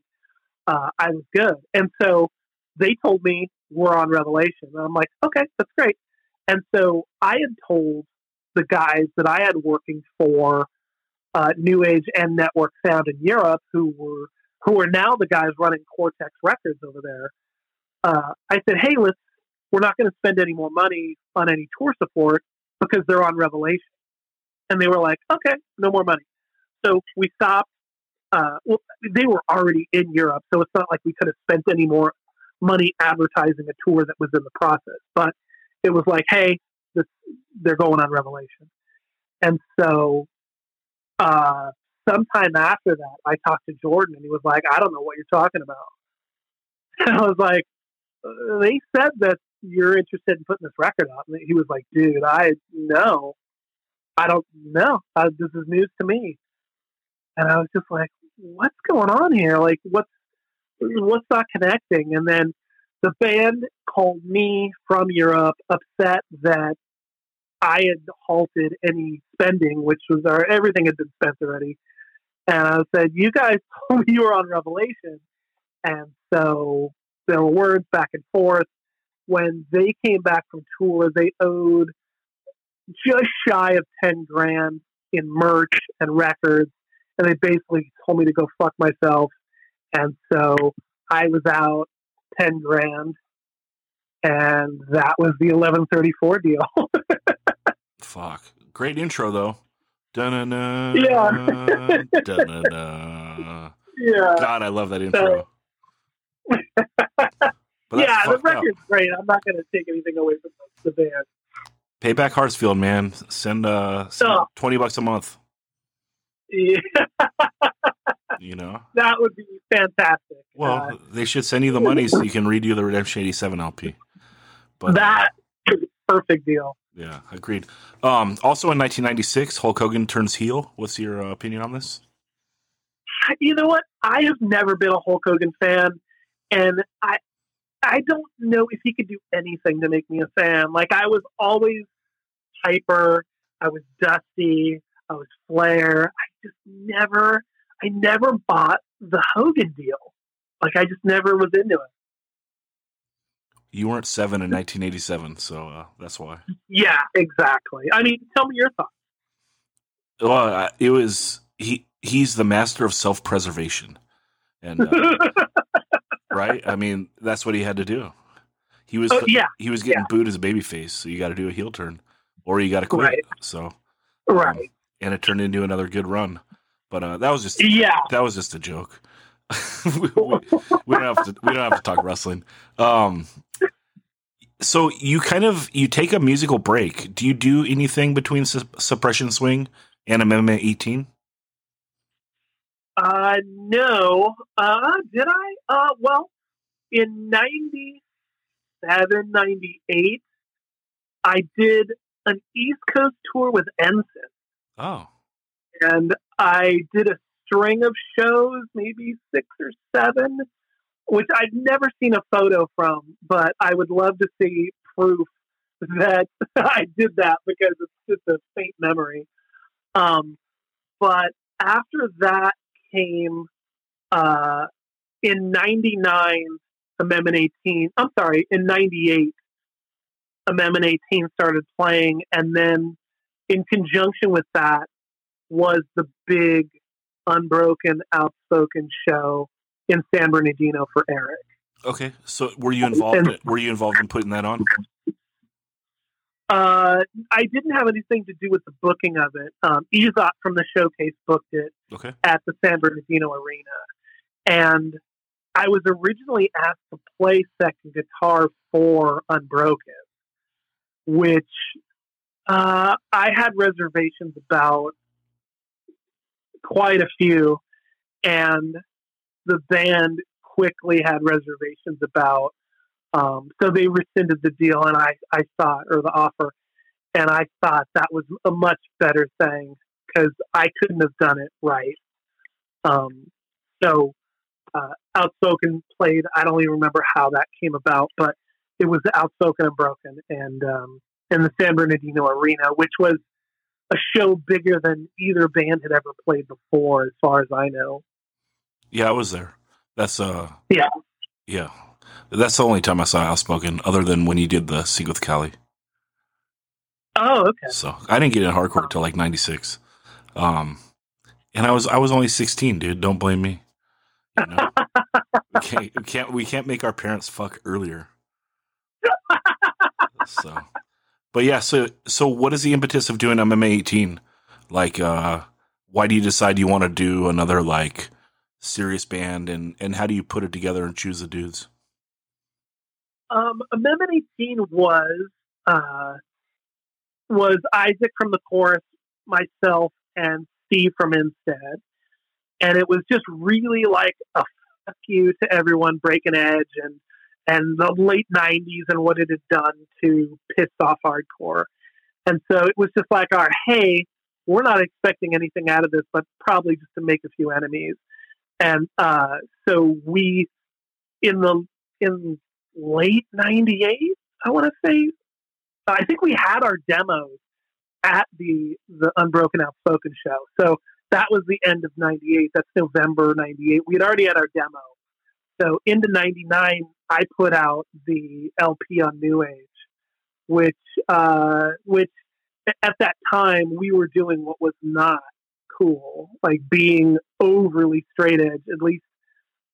Uh, I was good. And so they told me we're on Revelation. And I'm like, okay, that's great. And so I had told the guys that I had working for uh, New Age and Network Sound in Europe, who were who are now the guys running Cortex Records over there. Uh, I said, hey, let's we're not going to spend any more money on any tour support because they're on Revelation. And they were like, okay, no more money. So we stopped. Uh, well, they were already in Europe, so it's not like we could have spent any more money advertising a tour that was in the process. But it was like, hey, this, they're going on Revelation. And so uh, sometime after that, I talked to Jordan, and he was like, I don't know what you're talking about. [laughs] And I was like, uh, they said that you're interested in putting this record out. And he was like, dude, I know. I don't know. Uh, this is news to me. And I was just like, what's going on here? Like, what's what's not connecting? And then the band called me from Europe, upset that I had halted any spending, which was our everything had been spent already. And I said, you guys [laughs] told me you were on Revelation, and so there were words back and forth. When they came back from tour, they owed just shy of 10 grand in merch and records. And they basically told me to go fuck myself. And so I was out 10 grand. And that was the 1134 deal. [laughs] Fuck. Great intro though. Dun-dun-dun, Yeah. Uh, [laughs] Yeah, God, I love that intro. Yeah, the fucked up. record's great. I'm not going to take anything away from the, band. Payback Hartsfield, man. Send uh send Oh. twenty bucks a month. Yeah, [laughs] You know. that would be fantastic. Well, Uh, they should send you the money so you can redo the Redemption eighty seven LP. But uh, that perfect deal. yeah, agreed. Um, also in nineteen ninety six, Hulk Hogan turns heel. What's your uh, opinion on this? You know what? I have never been a Hulk Hogan fan, and I I don't know if he could do anything to make me a fan. Like I was always Piper. I was Dusty. I was Flair. I just never, I never bought the Hogan deal. Like I just never was into it. You weren't seven in nineteen eighty seven, so uh, that's why. Yeah, exactly. I mean, tell me your thoughts. Well, it was he. He's the master of self preservation, and uh, [laughs] right. I mean, that's what he had to do. He was Oh, yeah, he was getting booed as a babyface, so you got to do a heel turn, or you got to quit. Right. So, right. and it turned into another good run. But uh, that was just Yeah. that was just a joke. [laughs] we, we- don't have to we don't have to talk wrestling. Um, so you kind of you take a musical break. Do you do anything between Su- Suppression Swing and Amendment 18? Uh, no. Uh, did I? Uh, well, in 97, 98, I did an East Coast tour with Ensign. Oh, and I did a string of shows, maybe six or seven, which I've never seen a photo from, but I would love to see proof that [laughs] I did that because it's just a faint memory. Um, but after that came uh, in '99, Amendment 18. I'm sorry, in '98, Amendment 18 started playing, and then in conjunction with that was the big unbroken outspoken show in San Bernardino for Eric. okay. So were you involved? In, were you involved in putting that on? Uh, I didn't have anything to do with the booking of it. Um, Ezot from the showcase booked it Okay. at the San Bernardino Arena, and I was originally asked to play second guitar for Unbroken, which uh, I had reservations about quite a few, and the band quickly had reservations about. Um, so they rescinded the deal, and I, I thought, or the offer, and I thought that was a much better thing because I couldn't have done it right. Um, so uh, Outspoken played. I don't even remember how that came about, but it was Outspoken and Unbroken, and um, in the San Bernardino Arena, which was a show bigger than either band had ever played before, as far as I know. Yeah, I was there. That's uh. Yeah. Yeah. That's the only time I saw Outspoken, other than when you did the Sing with Cali. Oh, okay. So I didn't get in hardcore till like '96, um, and I was I was only 16, dude. Don't blame me. You know? we, can't, we can't we can't make our parents fuck earlier. [laughs] So, but yeah. So so what is the impetus of doing MMA 18? Like, uh, why do you decide you want to do another like serious band, and and how do you put it together and choose the dudes? Um, Amendment 18 was uh, was Isaac from the chorus, myself, and Steve from Instead, and it was just really like a fuck you to everyone, Breaking Edge, and and the late 90s and what it had done to piss off hardcore, and so it was just like our hey, we're not expecting anything out of this, but probably just to make a few enemies, and uh, so we in the in late 98 i want to say i think we had our demos at the the unbroken outspoken show. So that was the end of 98 that's november 98 we had already had our demo so into 99 i put out the lp on new age which uh which at that time we were doing what was not cool like being overly straight edge at least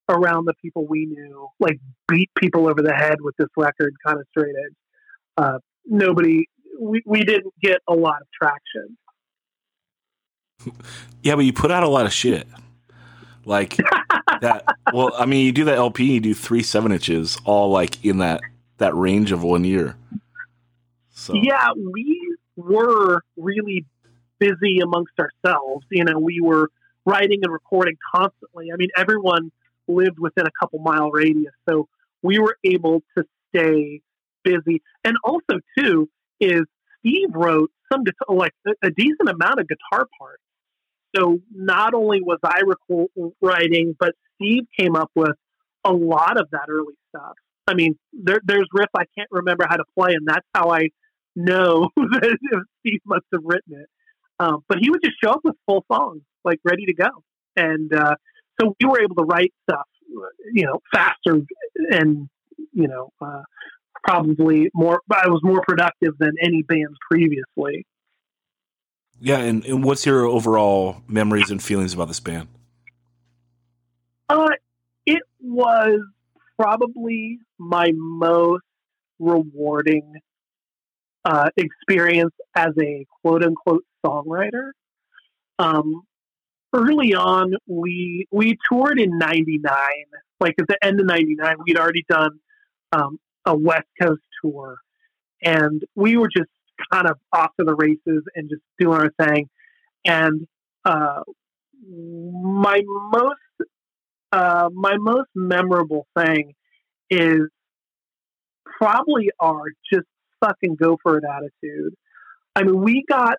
around the people we knew, like beat people over the head with this record, kind of straight edge. Uh, nobody, we, we didn't get a lot of traction. [laughs] Yeah, but you put out a lot of shit. Like that. Well, I mean, you do that LP, you do three seven inches, all like in that that range of one year. So Yeah, we were really busy amongst ourselves. You know, we were writing and recording constantly. I mean, everyone lived within a couple mile radius, so we were able to stay busy. And also, too, is Steve wrote some like a, a decent amount of guitar parts. So not only was I writing, but Steve came up with a lot of that early stuff. I mean, there, there's riff I can't remember how to play, and that's how I know [laughs] that Steve must have written it. Um, but he would just show up with full songs, like ready to go, and uh, so we were able to write stuff, you know, faster and you know, uh, probably more. I was more productive than any bands previously. Yeah, and, and what's your overall memories and feelings about this band? Uh, it was probably my most rewarding uh, experience as a quote unquote songwriter. Um, early on, we we toured in '99. Like at the end of '99, we'd already done um, a West Coast tour, and we were just kind of off to the races and just doing our thing. And uh, my most uh, my most memorable thing is probably our just fucking go for it attitude. I mean, we got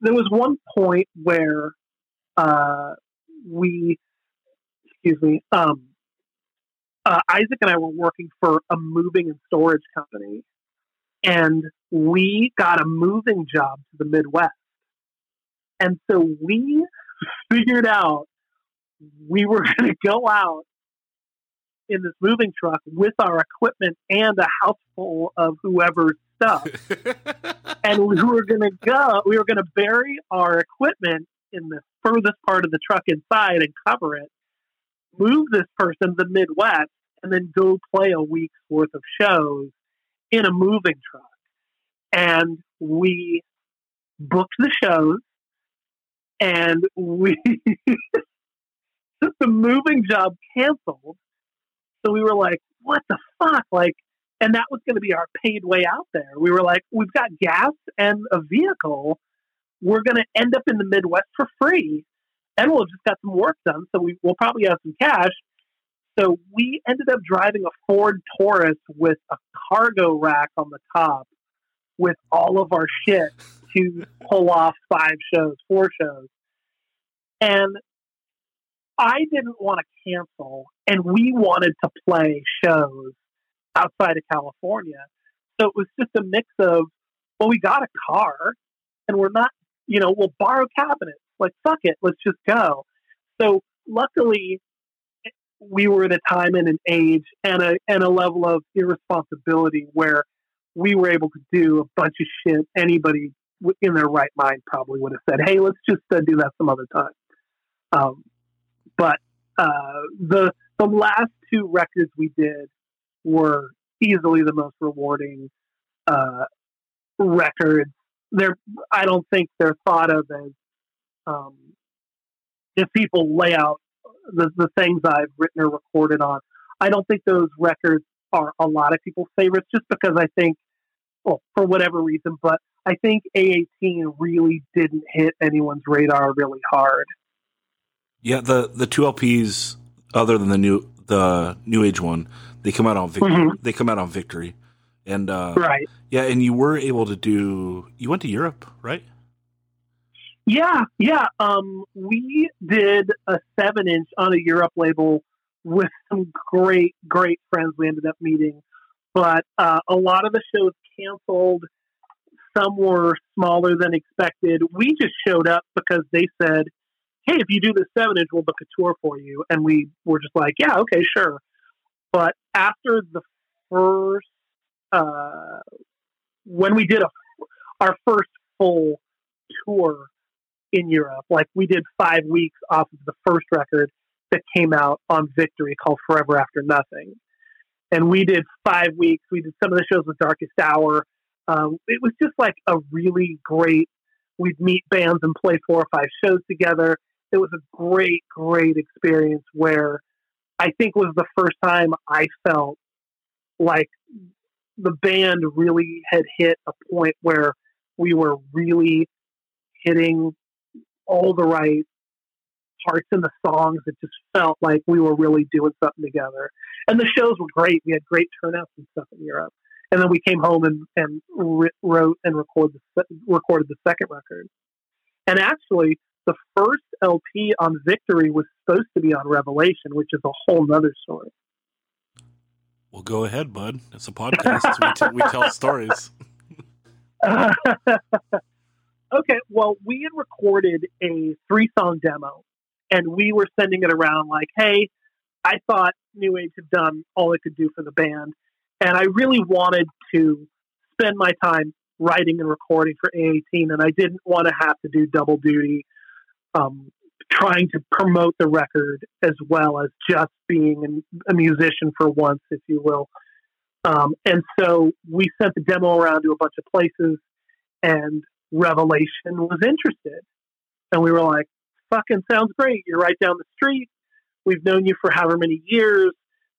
there was one point where uh, we, excuse me, um, uh, Isaac and I were working for a moving and storage company, and we got a moving job to the Midwest, and so we [laughs] figured out we were going to go out in this moving truck with our equipment and a house full of whoever's stuff. [laughs] and we were going to go, we were going to bury our equipment in the furthest part of the truck inside and cover it, move this person to the Midwest, and then go play a week's worth of shows in a moving truck. And we booked the shows and we just [laughs] the moving job canceled. So we were like, what the fuck? Like, and that was going to be our paid way out there. We were like, we've got gas and a vehicle. We're going to end up in the Midwest for free, and we'll just got some work done. So we, we'll probably have some cash. So we ended up driving a Ford Taurus with a cargo rack on the top with all of our shit to pull off five shows, four shows. And I didn't want to cancel, and we wanted to play shows outside of California. So it was just a mix of, well, we got a car, and we're not, you know, we'll borrow cabinets. Like, fuck it, let's just go. So luckily, we were at a time and an age and a and a level of irresponsibility where we were able to do a bunch of shit anybody in their right mind probably would have said, "Hey, let's just uh, do that some other time." Um, but uh, the the last two records we did were easily the most rewarding uh, records. They're I don't think they're thought of as um, if people lay out the, the things I've written or recorded on. I don't think those records are a lot of people's favorites just because I think, well, for whatever reason, but I think A18 really didn't hit anyone's radar really hard. Yeah, the the two LPs other than the new the new age one, they come out on victory. Mhm. They come out on victory, and uh, Right. yeah, and you were able to do. You went to Europe, right? Yeah, yeah. Um, we did a seven inch on a Europe label with some great, great friends we ended up meeting. But uh, a lot of the shows canceled. Some were smaller than expected. We just showed up because they said, "Hey, if you do the seven inch, we'll book a tour for you." And we were just like, "Yeah, okay, sure." But after the first, uh, when we did a, our first full tour in Europe. Like we did five weeks off of the first record that came out on Victory called Forever After Nothing. And we did five weeks. We did some of the shows with Darkest Hour. Um, it was just like a really great, we'd meet bands and play four or five shows together. it was a great, great experience where I think was the first time I felt like the band really had hit a point where we were really hitting all the right parts in the songs. It just felt like we were really doing something together. And the shows were great. We had great turnouts and stuff in Europe. And then we came home and, and wrote and recorded the, recorded the second record. And actually, the first LP on Victory was supposed to be on Revelation, which is a whole nother story. Well, go ahead, bud. It's a podcast. we, t- we tell [laughs] stories. [laughs] okay, well, we had recorded a three song demo and we were sending it around like, hey, I thought New Age had done all it could do for the band. And I really wanted to spend my time writing and recording for A18, and I didn't want to have to do double duty, um, trying to promote the record as well as just being a musician for once, if you will. Um, and so we sent the demo around to a bunch of places, and Revelation was interested. And we were like, fucking sounds great. You're right down the street. We've known you for however many years.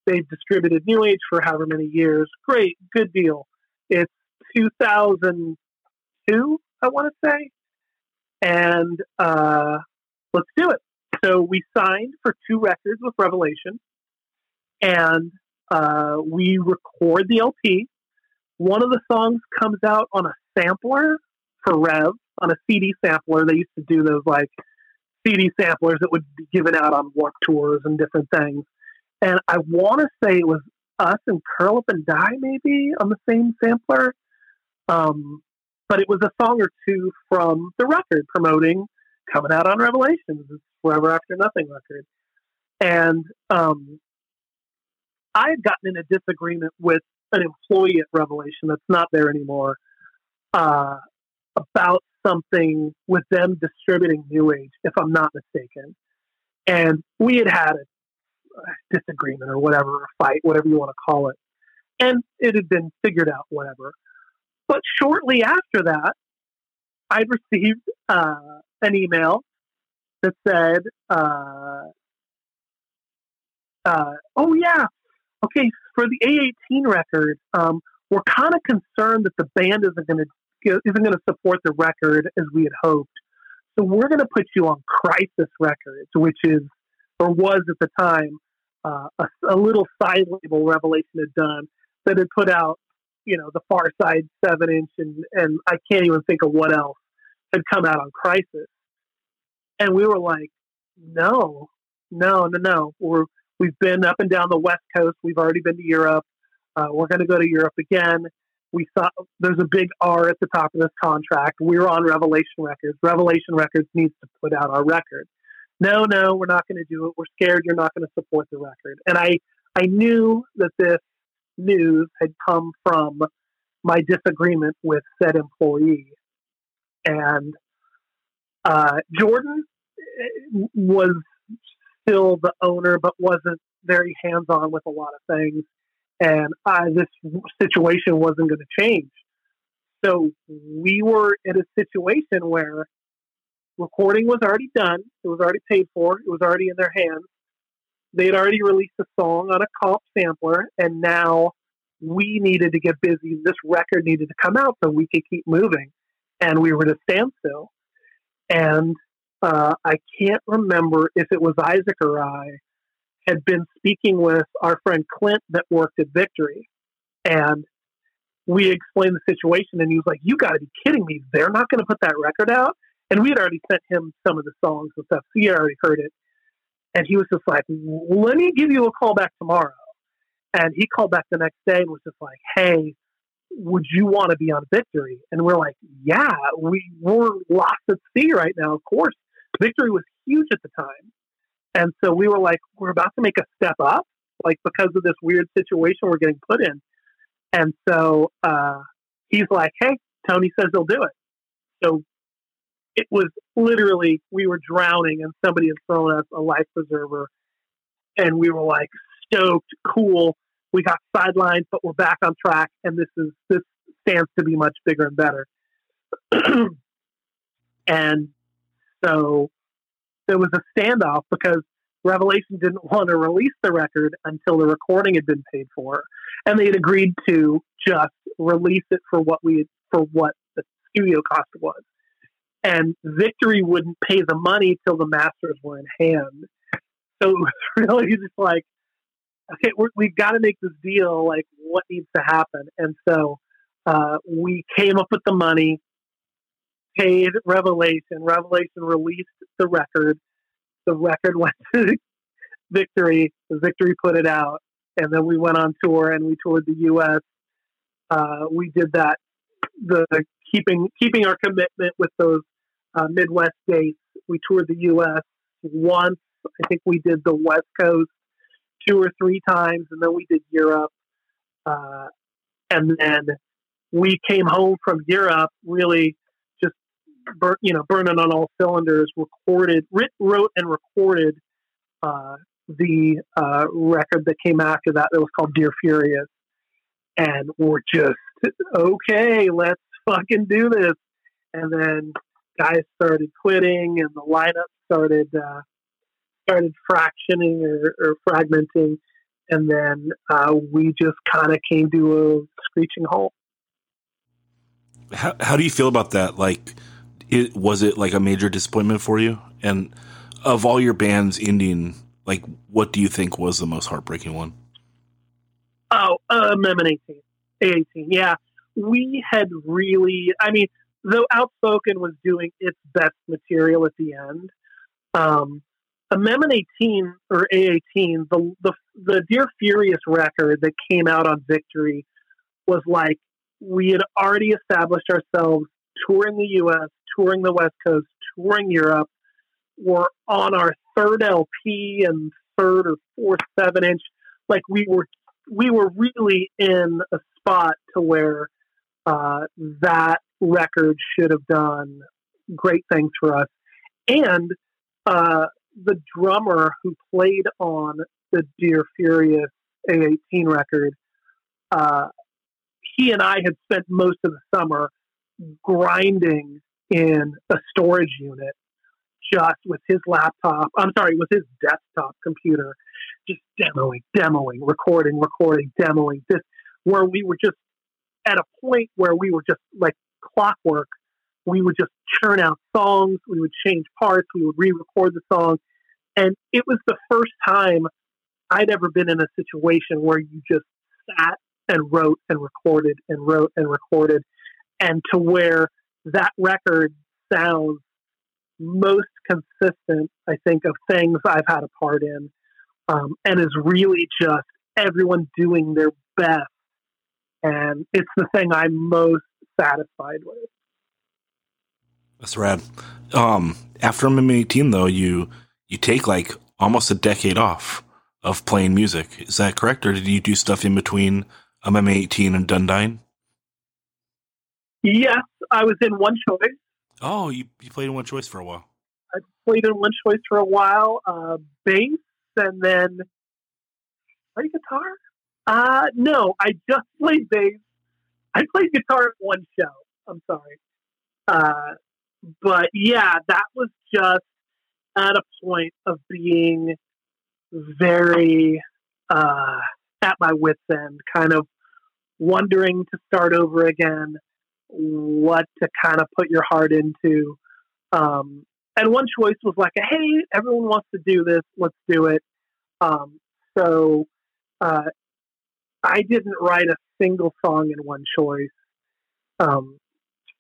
They've distributed New Age for however many years. Great, good deal. It's 2002, I want to say. And uh, let's do it. So we signed for two records with Revelation, and uh, we record the LP. One of the songs comes out on a sampler for Rev, on a CD sampler. They used to do those like CD samplers that would be given out on Warped Tours and different things. And I want to say it was us and Curl Up and Die maybe on the same sampler. Um, but it was a song or two from the record promoting coming out on Revelations, Forever After Nothing record. And um, I had gotten in a disagreement with an employee at Revelation that's not there anymore uh, about something with them distributing New Age, if I'm not mistaken. And we had had a disagreement or whatever, a fight, whatever you want to call it. And it had been figured out, whatever. But shortly after that, I received uh, an email that said, uh, uh, "Oh yeah, okay, for the A18 record, um, we're kind of concerned that the band isn't going to isn't going to support the record as we had hoped. So we're going to put you on Crisis Records, which is or was at the time uh, a, a, little side label Revelation had done that had put out, you know, the Far Side seven inch and and I can't even think of what else had come out on Crisis. And we were like, no, no, no, no. We're we've been up and down the West Coast. We've already been to Europe. Uh, we're going to go to Europe again we saw there's a big R at the top of this contract. We're on Revelation Records. Revelation Records needs to put out our record. No, no, we're not going to do it. We're scared you're not going to support the record. And I, I knew that this news had come from my disagreement with said employee. And uh, Jordan eh, was still the owner, but wasn't very hands on with a lot of things and uh, this situation wasn't going to change. So we were in a situation where recording was already done, it was already paid for, it was already in their hands. They had already released a song on a comp sampler, and now we needed to get busy. This record needed to come out so we could keep moving, and we were at a standstill. And uh, I can't remember if it was Isaac or I had been speaking with our friend Clint that worked at Victory. And we explained the situation, and he was like, You got to be kidding me. They're not going to put that record out. And we had already sent him some of the songs and stuff. So he had already heard it. And he was just like, Let me give you a call back tomorrow. And he called back the next day and was just like, Hey, would you want to be on Victory? And we're like, Yeah, we, we're lost at sea right now, of course. Victory was huge at the time. And so we were like, we're about to make a step up, like because of this weird situation we're getting put in. And so uh, he's like, hey, Tony says he'll do it. So it was literally, we were drowning and somebody had thrown us a life preserver. And we were like, stoked, cool. We got sidelined, but we're back on track. And this is, this stands to be much bigger and better. [clears throat] and so there was a standoff because Revelation didn't want to release the record until the recording had been paid for, and they had agreed to just release it for what we for what the studio cost was. And Victory wouldn't pay the money till the masters were in hand. So [laughs] it was really just like, okay, we're, we've got to make this deal. Like, what needs to happen? And so uh, we came up with the money, paid Revelation. Revelation released the record. The record [laughs] went to Victory. Victory put it out, and then we went on tour and we toured the U.S. Uh, we did that, the keeping keeping our commitment with those uh, Midwest dates. We toured the U.S. once. I think we did the West Coast two or three times, and then we did Europe. Uh, and then we came home from Europe really bur- you know burning on all cylinders. Recorded, writ- wrote, and recorded uh, the uh, record that came after that. That was called Dear Furious, and we're just okay. Let's fucking do this. And then guys started quitting, and the lineup started uh, started fractioning or, or fragmenting, and then uh, we just kind of came to a screeching halt. How, how do you feel about that? Like, it was it like a major disappointment for you? And of all your bands ending, like, what do you think was the most heartbreaking one? Oh, uh, Amendment 18. A18, yeah. We had really, I mean, though Outspoken was doing its best material at the end, um, Amendment 18 or A18, the, the the Dear Furious record that came out on Victory was like we had already established ourselves touring the U.S., touring the West Coast, touring Europe. We're on our third LP and third or fourth seven inch. Like we were, we were really in a spot to where uh, that record should have done great things for us. And uh, the drummer who played on the Dear Furious A18 record, uh, he and I had spent most of the summer grinding in a storage unit just with his laptop. I'm sorry, with his desktop computer, just demoing, demoing, recording, recording, demoing. This where we were just at a point where we were just like clockwork. We would just churn out songs. We would change parts. We would re-record the song, and it was the first time I'd ever been in a situation where you just sat and wrote and recorded and wrote and recorded, and to where that record sounds most consistent, I think, of things I've had a part in, um, and is really just everyone doing their best. And it's the thing I'm most satisfied with. That's rad. Um, after Amendment 18, though, you you take like almost a decade off of playing music. Is that correct, or did you do stuff in between Amendment 18 and Done Dying? Yes, I was in One Choice. Oh, you, you played in One Choice for a while. I played in One Choice for a while, uh, bass, and then play guitar. Uh, no, I just [laughs] played bass. I played guitar at one show. I'm sorry. Uh, but yeah, that was just at a point of being very uh, at my wits' end, kind of wondering to start over again, what to kind of put your heart into. Um, and one choice was like, hey, everyone wants to do this, let's do it. Um, so uh, I didn't write a single song in one choice. Um,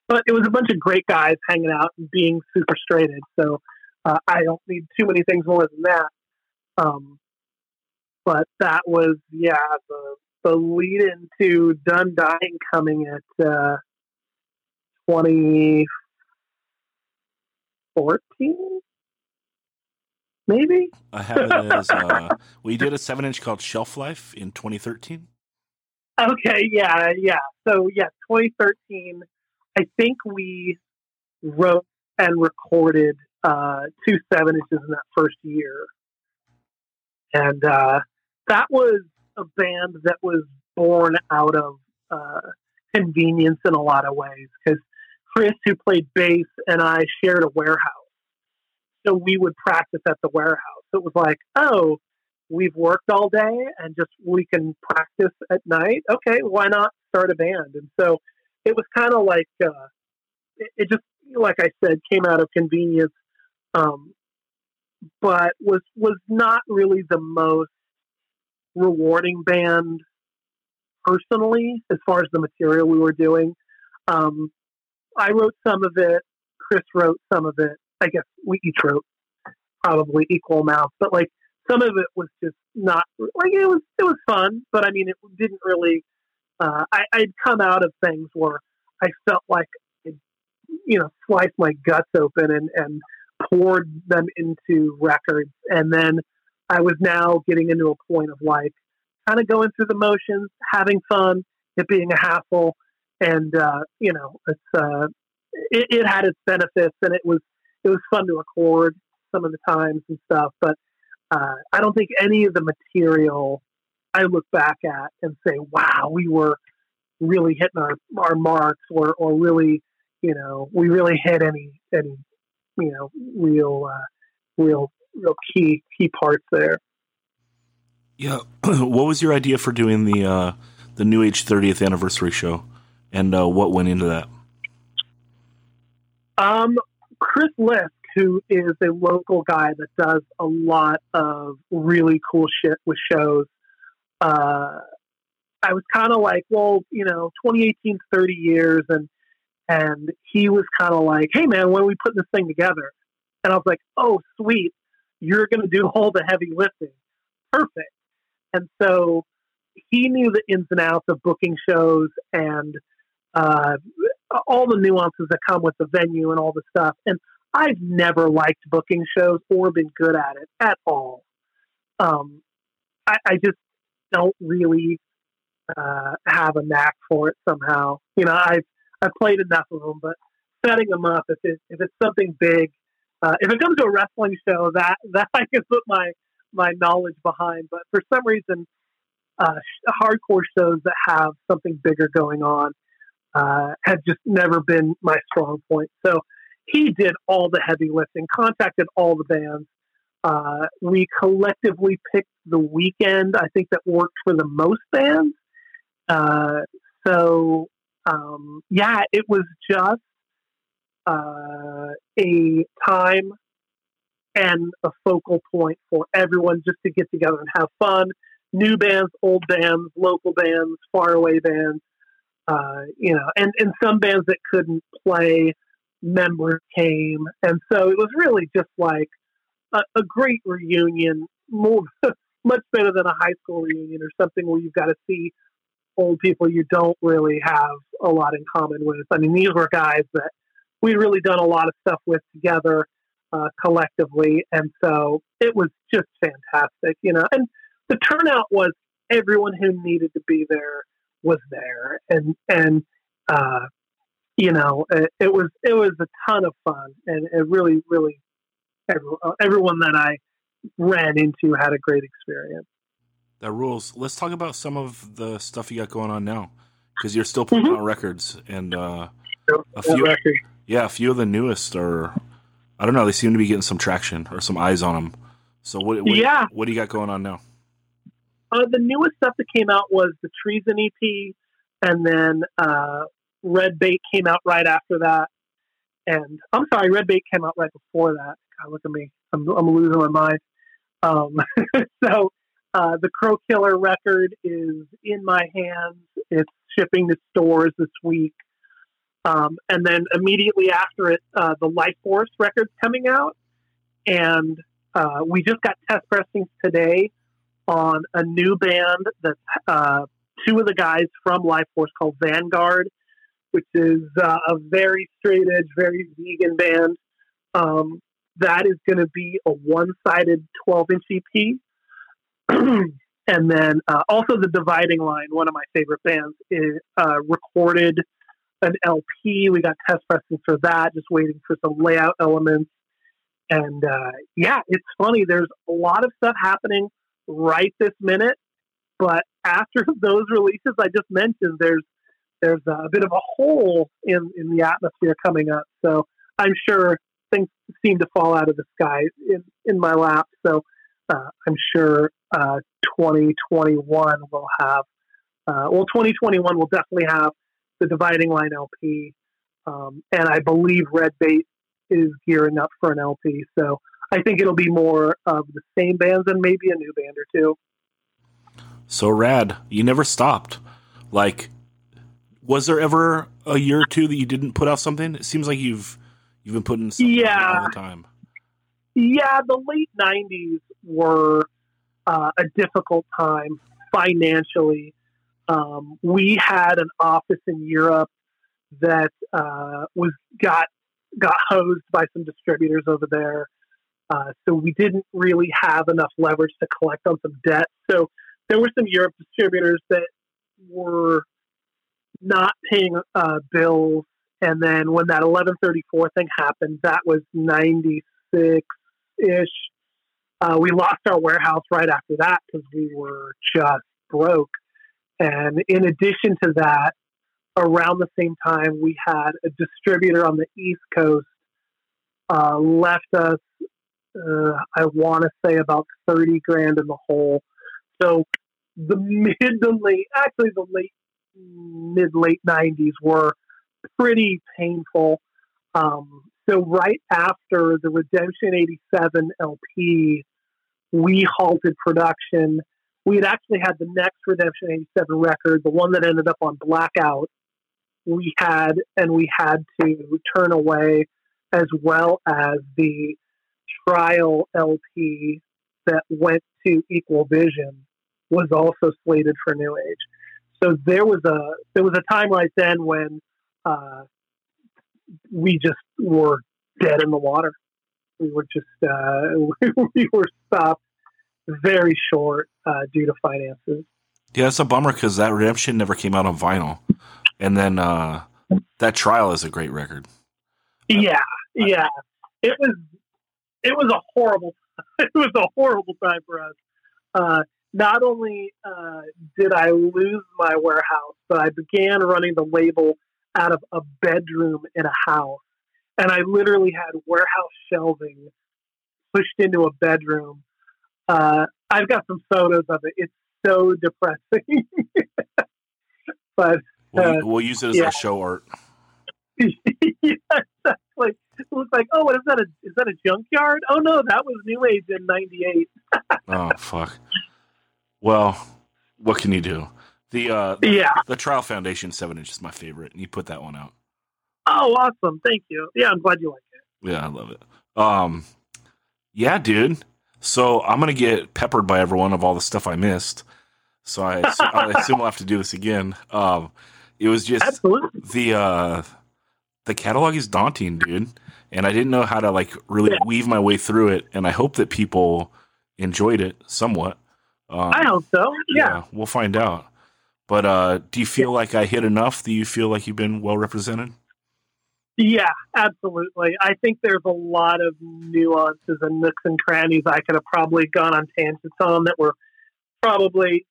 but it was a bunch of great guys hanging out and being super straight edge. So uh, I don't need too many things more than that. Um, but that was, yeah, the, the lead into Done Dying coming at uh, 2014, maybe? I have it as uh, we did a seven inch called Shelf Life in 2013. Okay, yeah, yeah. So, yeah, 2013, I think we wrote and recorded uh, two seven inches in that first year. And uh, that was a band that was born out of uh, convenience in a lot of ways because Chris, who played bass, and I shared a warehouse. so we would practice at the warehouse. It was like, oh, we've worked all day and just we can practice at night. Okay, why not start a band? And so it was kind of like uh, it, it, just, like I said, came out of convenience, um, but was was not really the most rewarding band personally as far as the material we were doing. Um, I wrote some of it. Chris wrote some of it. I guess we each wrote probably equal amounts, but like some of it was just not like it was. It was fun, but I mean, it didn't really. Uh, I, I'd come out of things where I felt like, you know, sliced my guts open and and poured them into records, and then I was now getting into a point of like kind of going through the motions, having fun, it being a hassle, and uh, you know, it's uh, it, it, had its benefits, and it was it was fun to record some of the times and stuff. But uh, I don't think any of the material I look back at and say, "Wow, we were really hitting our our marks," or or really, you know, we really hit any any you know real uh, real real key key parts there. Yeah, [clears throat] what was your idea for doing the uh, the New Age 30th anniversary show, and uh, what went into that? Um, Chris Lisk, who is a local guy that does a lot of really cool shit with shows. Uh, I was kind of like, well, you know, 2018, 30 years, and and he was kind of like, hey man, when we putting this thing together? And I was like, oh sweet, you're going to do all the heavy lifting. Perfect. And so he knew the ins and outs of booking shows and uh, all the nuances that come with the venue and all the stuff. And I've never liked booking shows or been good at it at all. Um, I, I, just don't really uh, have a knack for it somehow. You know, I've I've played enough of them, but setting them up if it, if it's something big, uh, if it comes to a wrestling show, that [laughs] that I can put my my knowledge behind. But for some reason, uh, hardcore shows that have something bigger going on uh, have just never been my strong point. So he did all the heavy lifting, contacted all the bands. Uh, we collectively picked the weekend I think that worked for the most bands. Uh, so um, yeah, it was just uh, a time and a focal point for everyone just to get together and have fun. New bands, old bands, local bands, faraway bands, uh, you know, and, and some bands that couldn't play, members came. And so it was really just like a, a great reunion, more, [laughs] much better than a high school reunion or something where you've got to see old people you don't really have a lot in common with. I mean, these were guys that we'd really done a lot of stuff with together uh, collectively, and so it was just fantastic, you know. And the turnout was everyone who needed to be there was there, and and uh, you know, it, it, was it was a ton of fun, and it really, really, everyone, everyone that I ran into had a great experience. That rules. Let's talk about some of the stuff you got going on now, because you're still putting mm-hmm. out records, and uh, a few, yeah, a few of the newest are I don't know. They seem to be getting some traction or some eyes on them. So what? what yeah. What do you got going on now? Uh, the newest stuff that came out was the Treason EP, and then uh, Red Bait came out right after that. And I'm sorry, Red Bait came out right before that. God, look at me. I'm, I'm losing my mind. Um, [laughs] so uh, the Crow Killer record is in my hands. It's shipping to stores this week. Um, and then immediately after it, uh, the Life Force record's coming out. And uh, we just got test pressings today on a new band that uh, two of the guys from Life Force called Vanguard, which is uh, a very straight edge, very vegan band. Um, that is going to be a one sided 12 inch EP. and then uh, also the Dividing Line, one of my favorite bands, is uh, recorded an LP. We got test pressing for that, just waiting for some layout elements. And uh, yeah, it's funny. There's a lot of stuff happening right this minute, but after [laughs] those releases I just mentioned, there's there's a bit of a hole in in the atmosphere coming up. So I'm sure things seem to fall out of the sky in, in my lap. So uh, I'm sure uh, 2021 will have, uh, well, 2021 will definitely have the Dividing Line LP. Um, and I believe Red Bait is gearing up for an LP. So I think it'll be more of the same bands and maybe a new band or two. So rad. You never stopped. Like, was there ever a year or two that you didn't put out something? It seems like you've you've been putting Yeah. all the time. Yeah, the late '90s were uh, a difficult time financially. Um, we had an office in Europe that uh, was got got hosed by some distributors over there, uh, so we didn't really have enough leverage to collect on some debt. So there were some Europe distributors that were not paying uh, bills, and then when that 1134 thing happened, that was 96 ish. Uh, we lost our warehouse right after that because we were just broke. And in addition to that, around the same time, we had a distributor on the East Coast uh, left us, uh, I want to say about 30 grand in the hole. So the mid to late, actually the late, mid late 90s were pretty painful. Um, so right after the Redemption 87 LP, we halted production. We had actually had the next Redemption 87 record, the one that ended up on Blackout. We had, and we had to turn away as well as the trial LP that went to Equal Vision was also slated for New Age. So there was a there was a time right then when uh, we just were dead in the water. We were just uh, [laughs] we were stopped very short uh, due to finances. Yeah, it's a bummer because that Redemption never came out on vinyl, and then uh, that Trial is a great record. Yeah, yeah. It was it was a horrible [laughs] it was a horrible time for us. Uh, not only uh, did I lose my warehouse, but I began running the label out of a bedroom in a house, and I literally had warehouse shelving pushed into a bedroom. Uh, I've got some photos of it. It's so depressing, [laughs] but We'll, Uh, we'll use it as yeah. our show art. [laughs] yeah, exactly. [laughs] It was like, oh, what is that? A, is that a junkyard? Oh no, that was New Age in '98. [laughs] Oh fuck. Well, what can you do? The uh, Yeah. the Trial Foundation seven inch is my favorite, and you put that one out. Oh, awesome. Thank you. Yeah, I'm glad you like it. Yeah, I love it. Um, yeah, dude. So I'm gonna get peppered by everyone of all the stuff I missed. So I, I assume I'll have to do this again. Um, it was just [laughs] Absolutely. the uh, the catalog is daunting, dude, and I didn't know how to like really Yeah. weave my way through it. And I hope that people enjoyed it somewhat. Um, I hope so. Yeah. we'll find out. But uh, do you feel like I hit enough? Do you feel like you've been well represented? Yeah, absolutely. I think there's a lot of nuances and nooks and crannies I could have probably gone on tangents on that were probably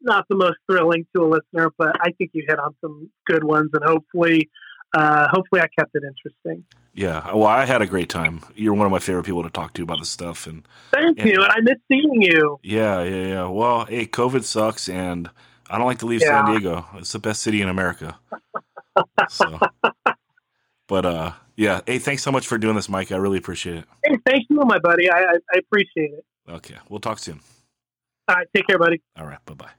not the most thrilling to a listener, but I think you hit on some good ones, and hopefully, uh, hopefully, I kept it interesting. Yeah. Well, I had a great time. You're one of my favorite people to talk to about this stuff, and Thank Yeah. you, and I miss seeing you. yeah, yeah, yeah. Well, hey, COVID sucks, and I don't like to leave Yeah. San Diego. It's the best city in America. So, [laughs] but uh, yeah. Hey, thanks so much for doing this, Mike. I really appreciate it. Hey, thank you, my buddy. I, I, I appreciate it. Okay, we'll talk soon. All right, take care, buddy. All right, bye bye.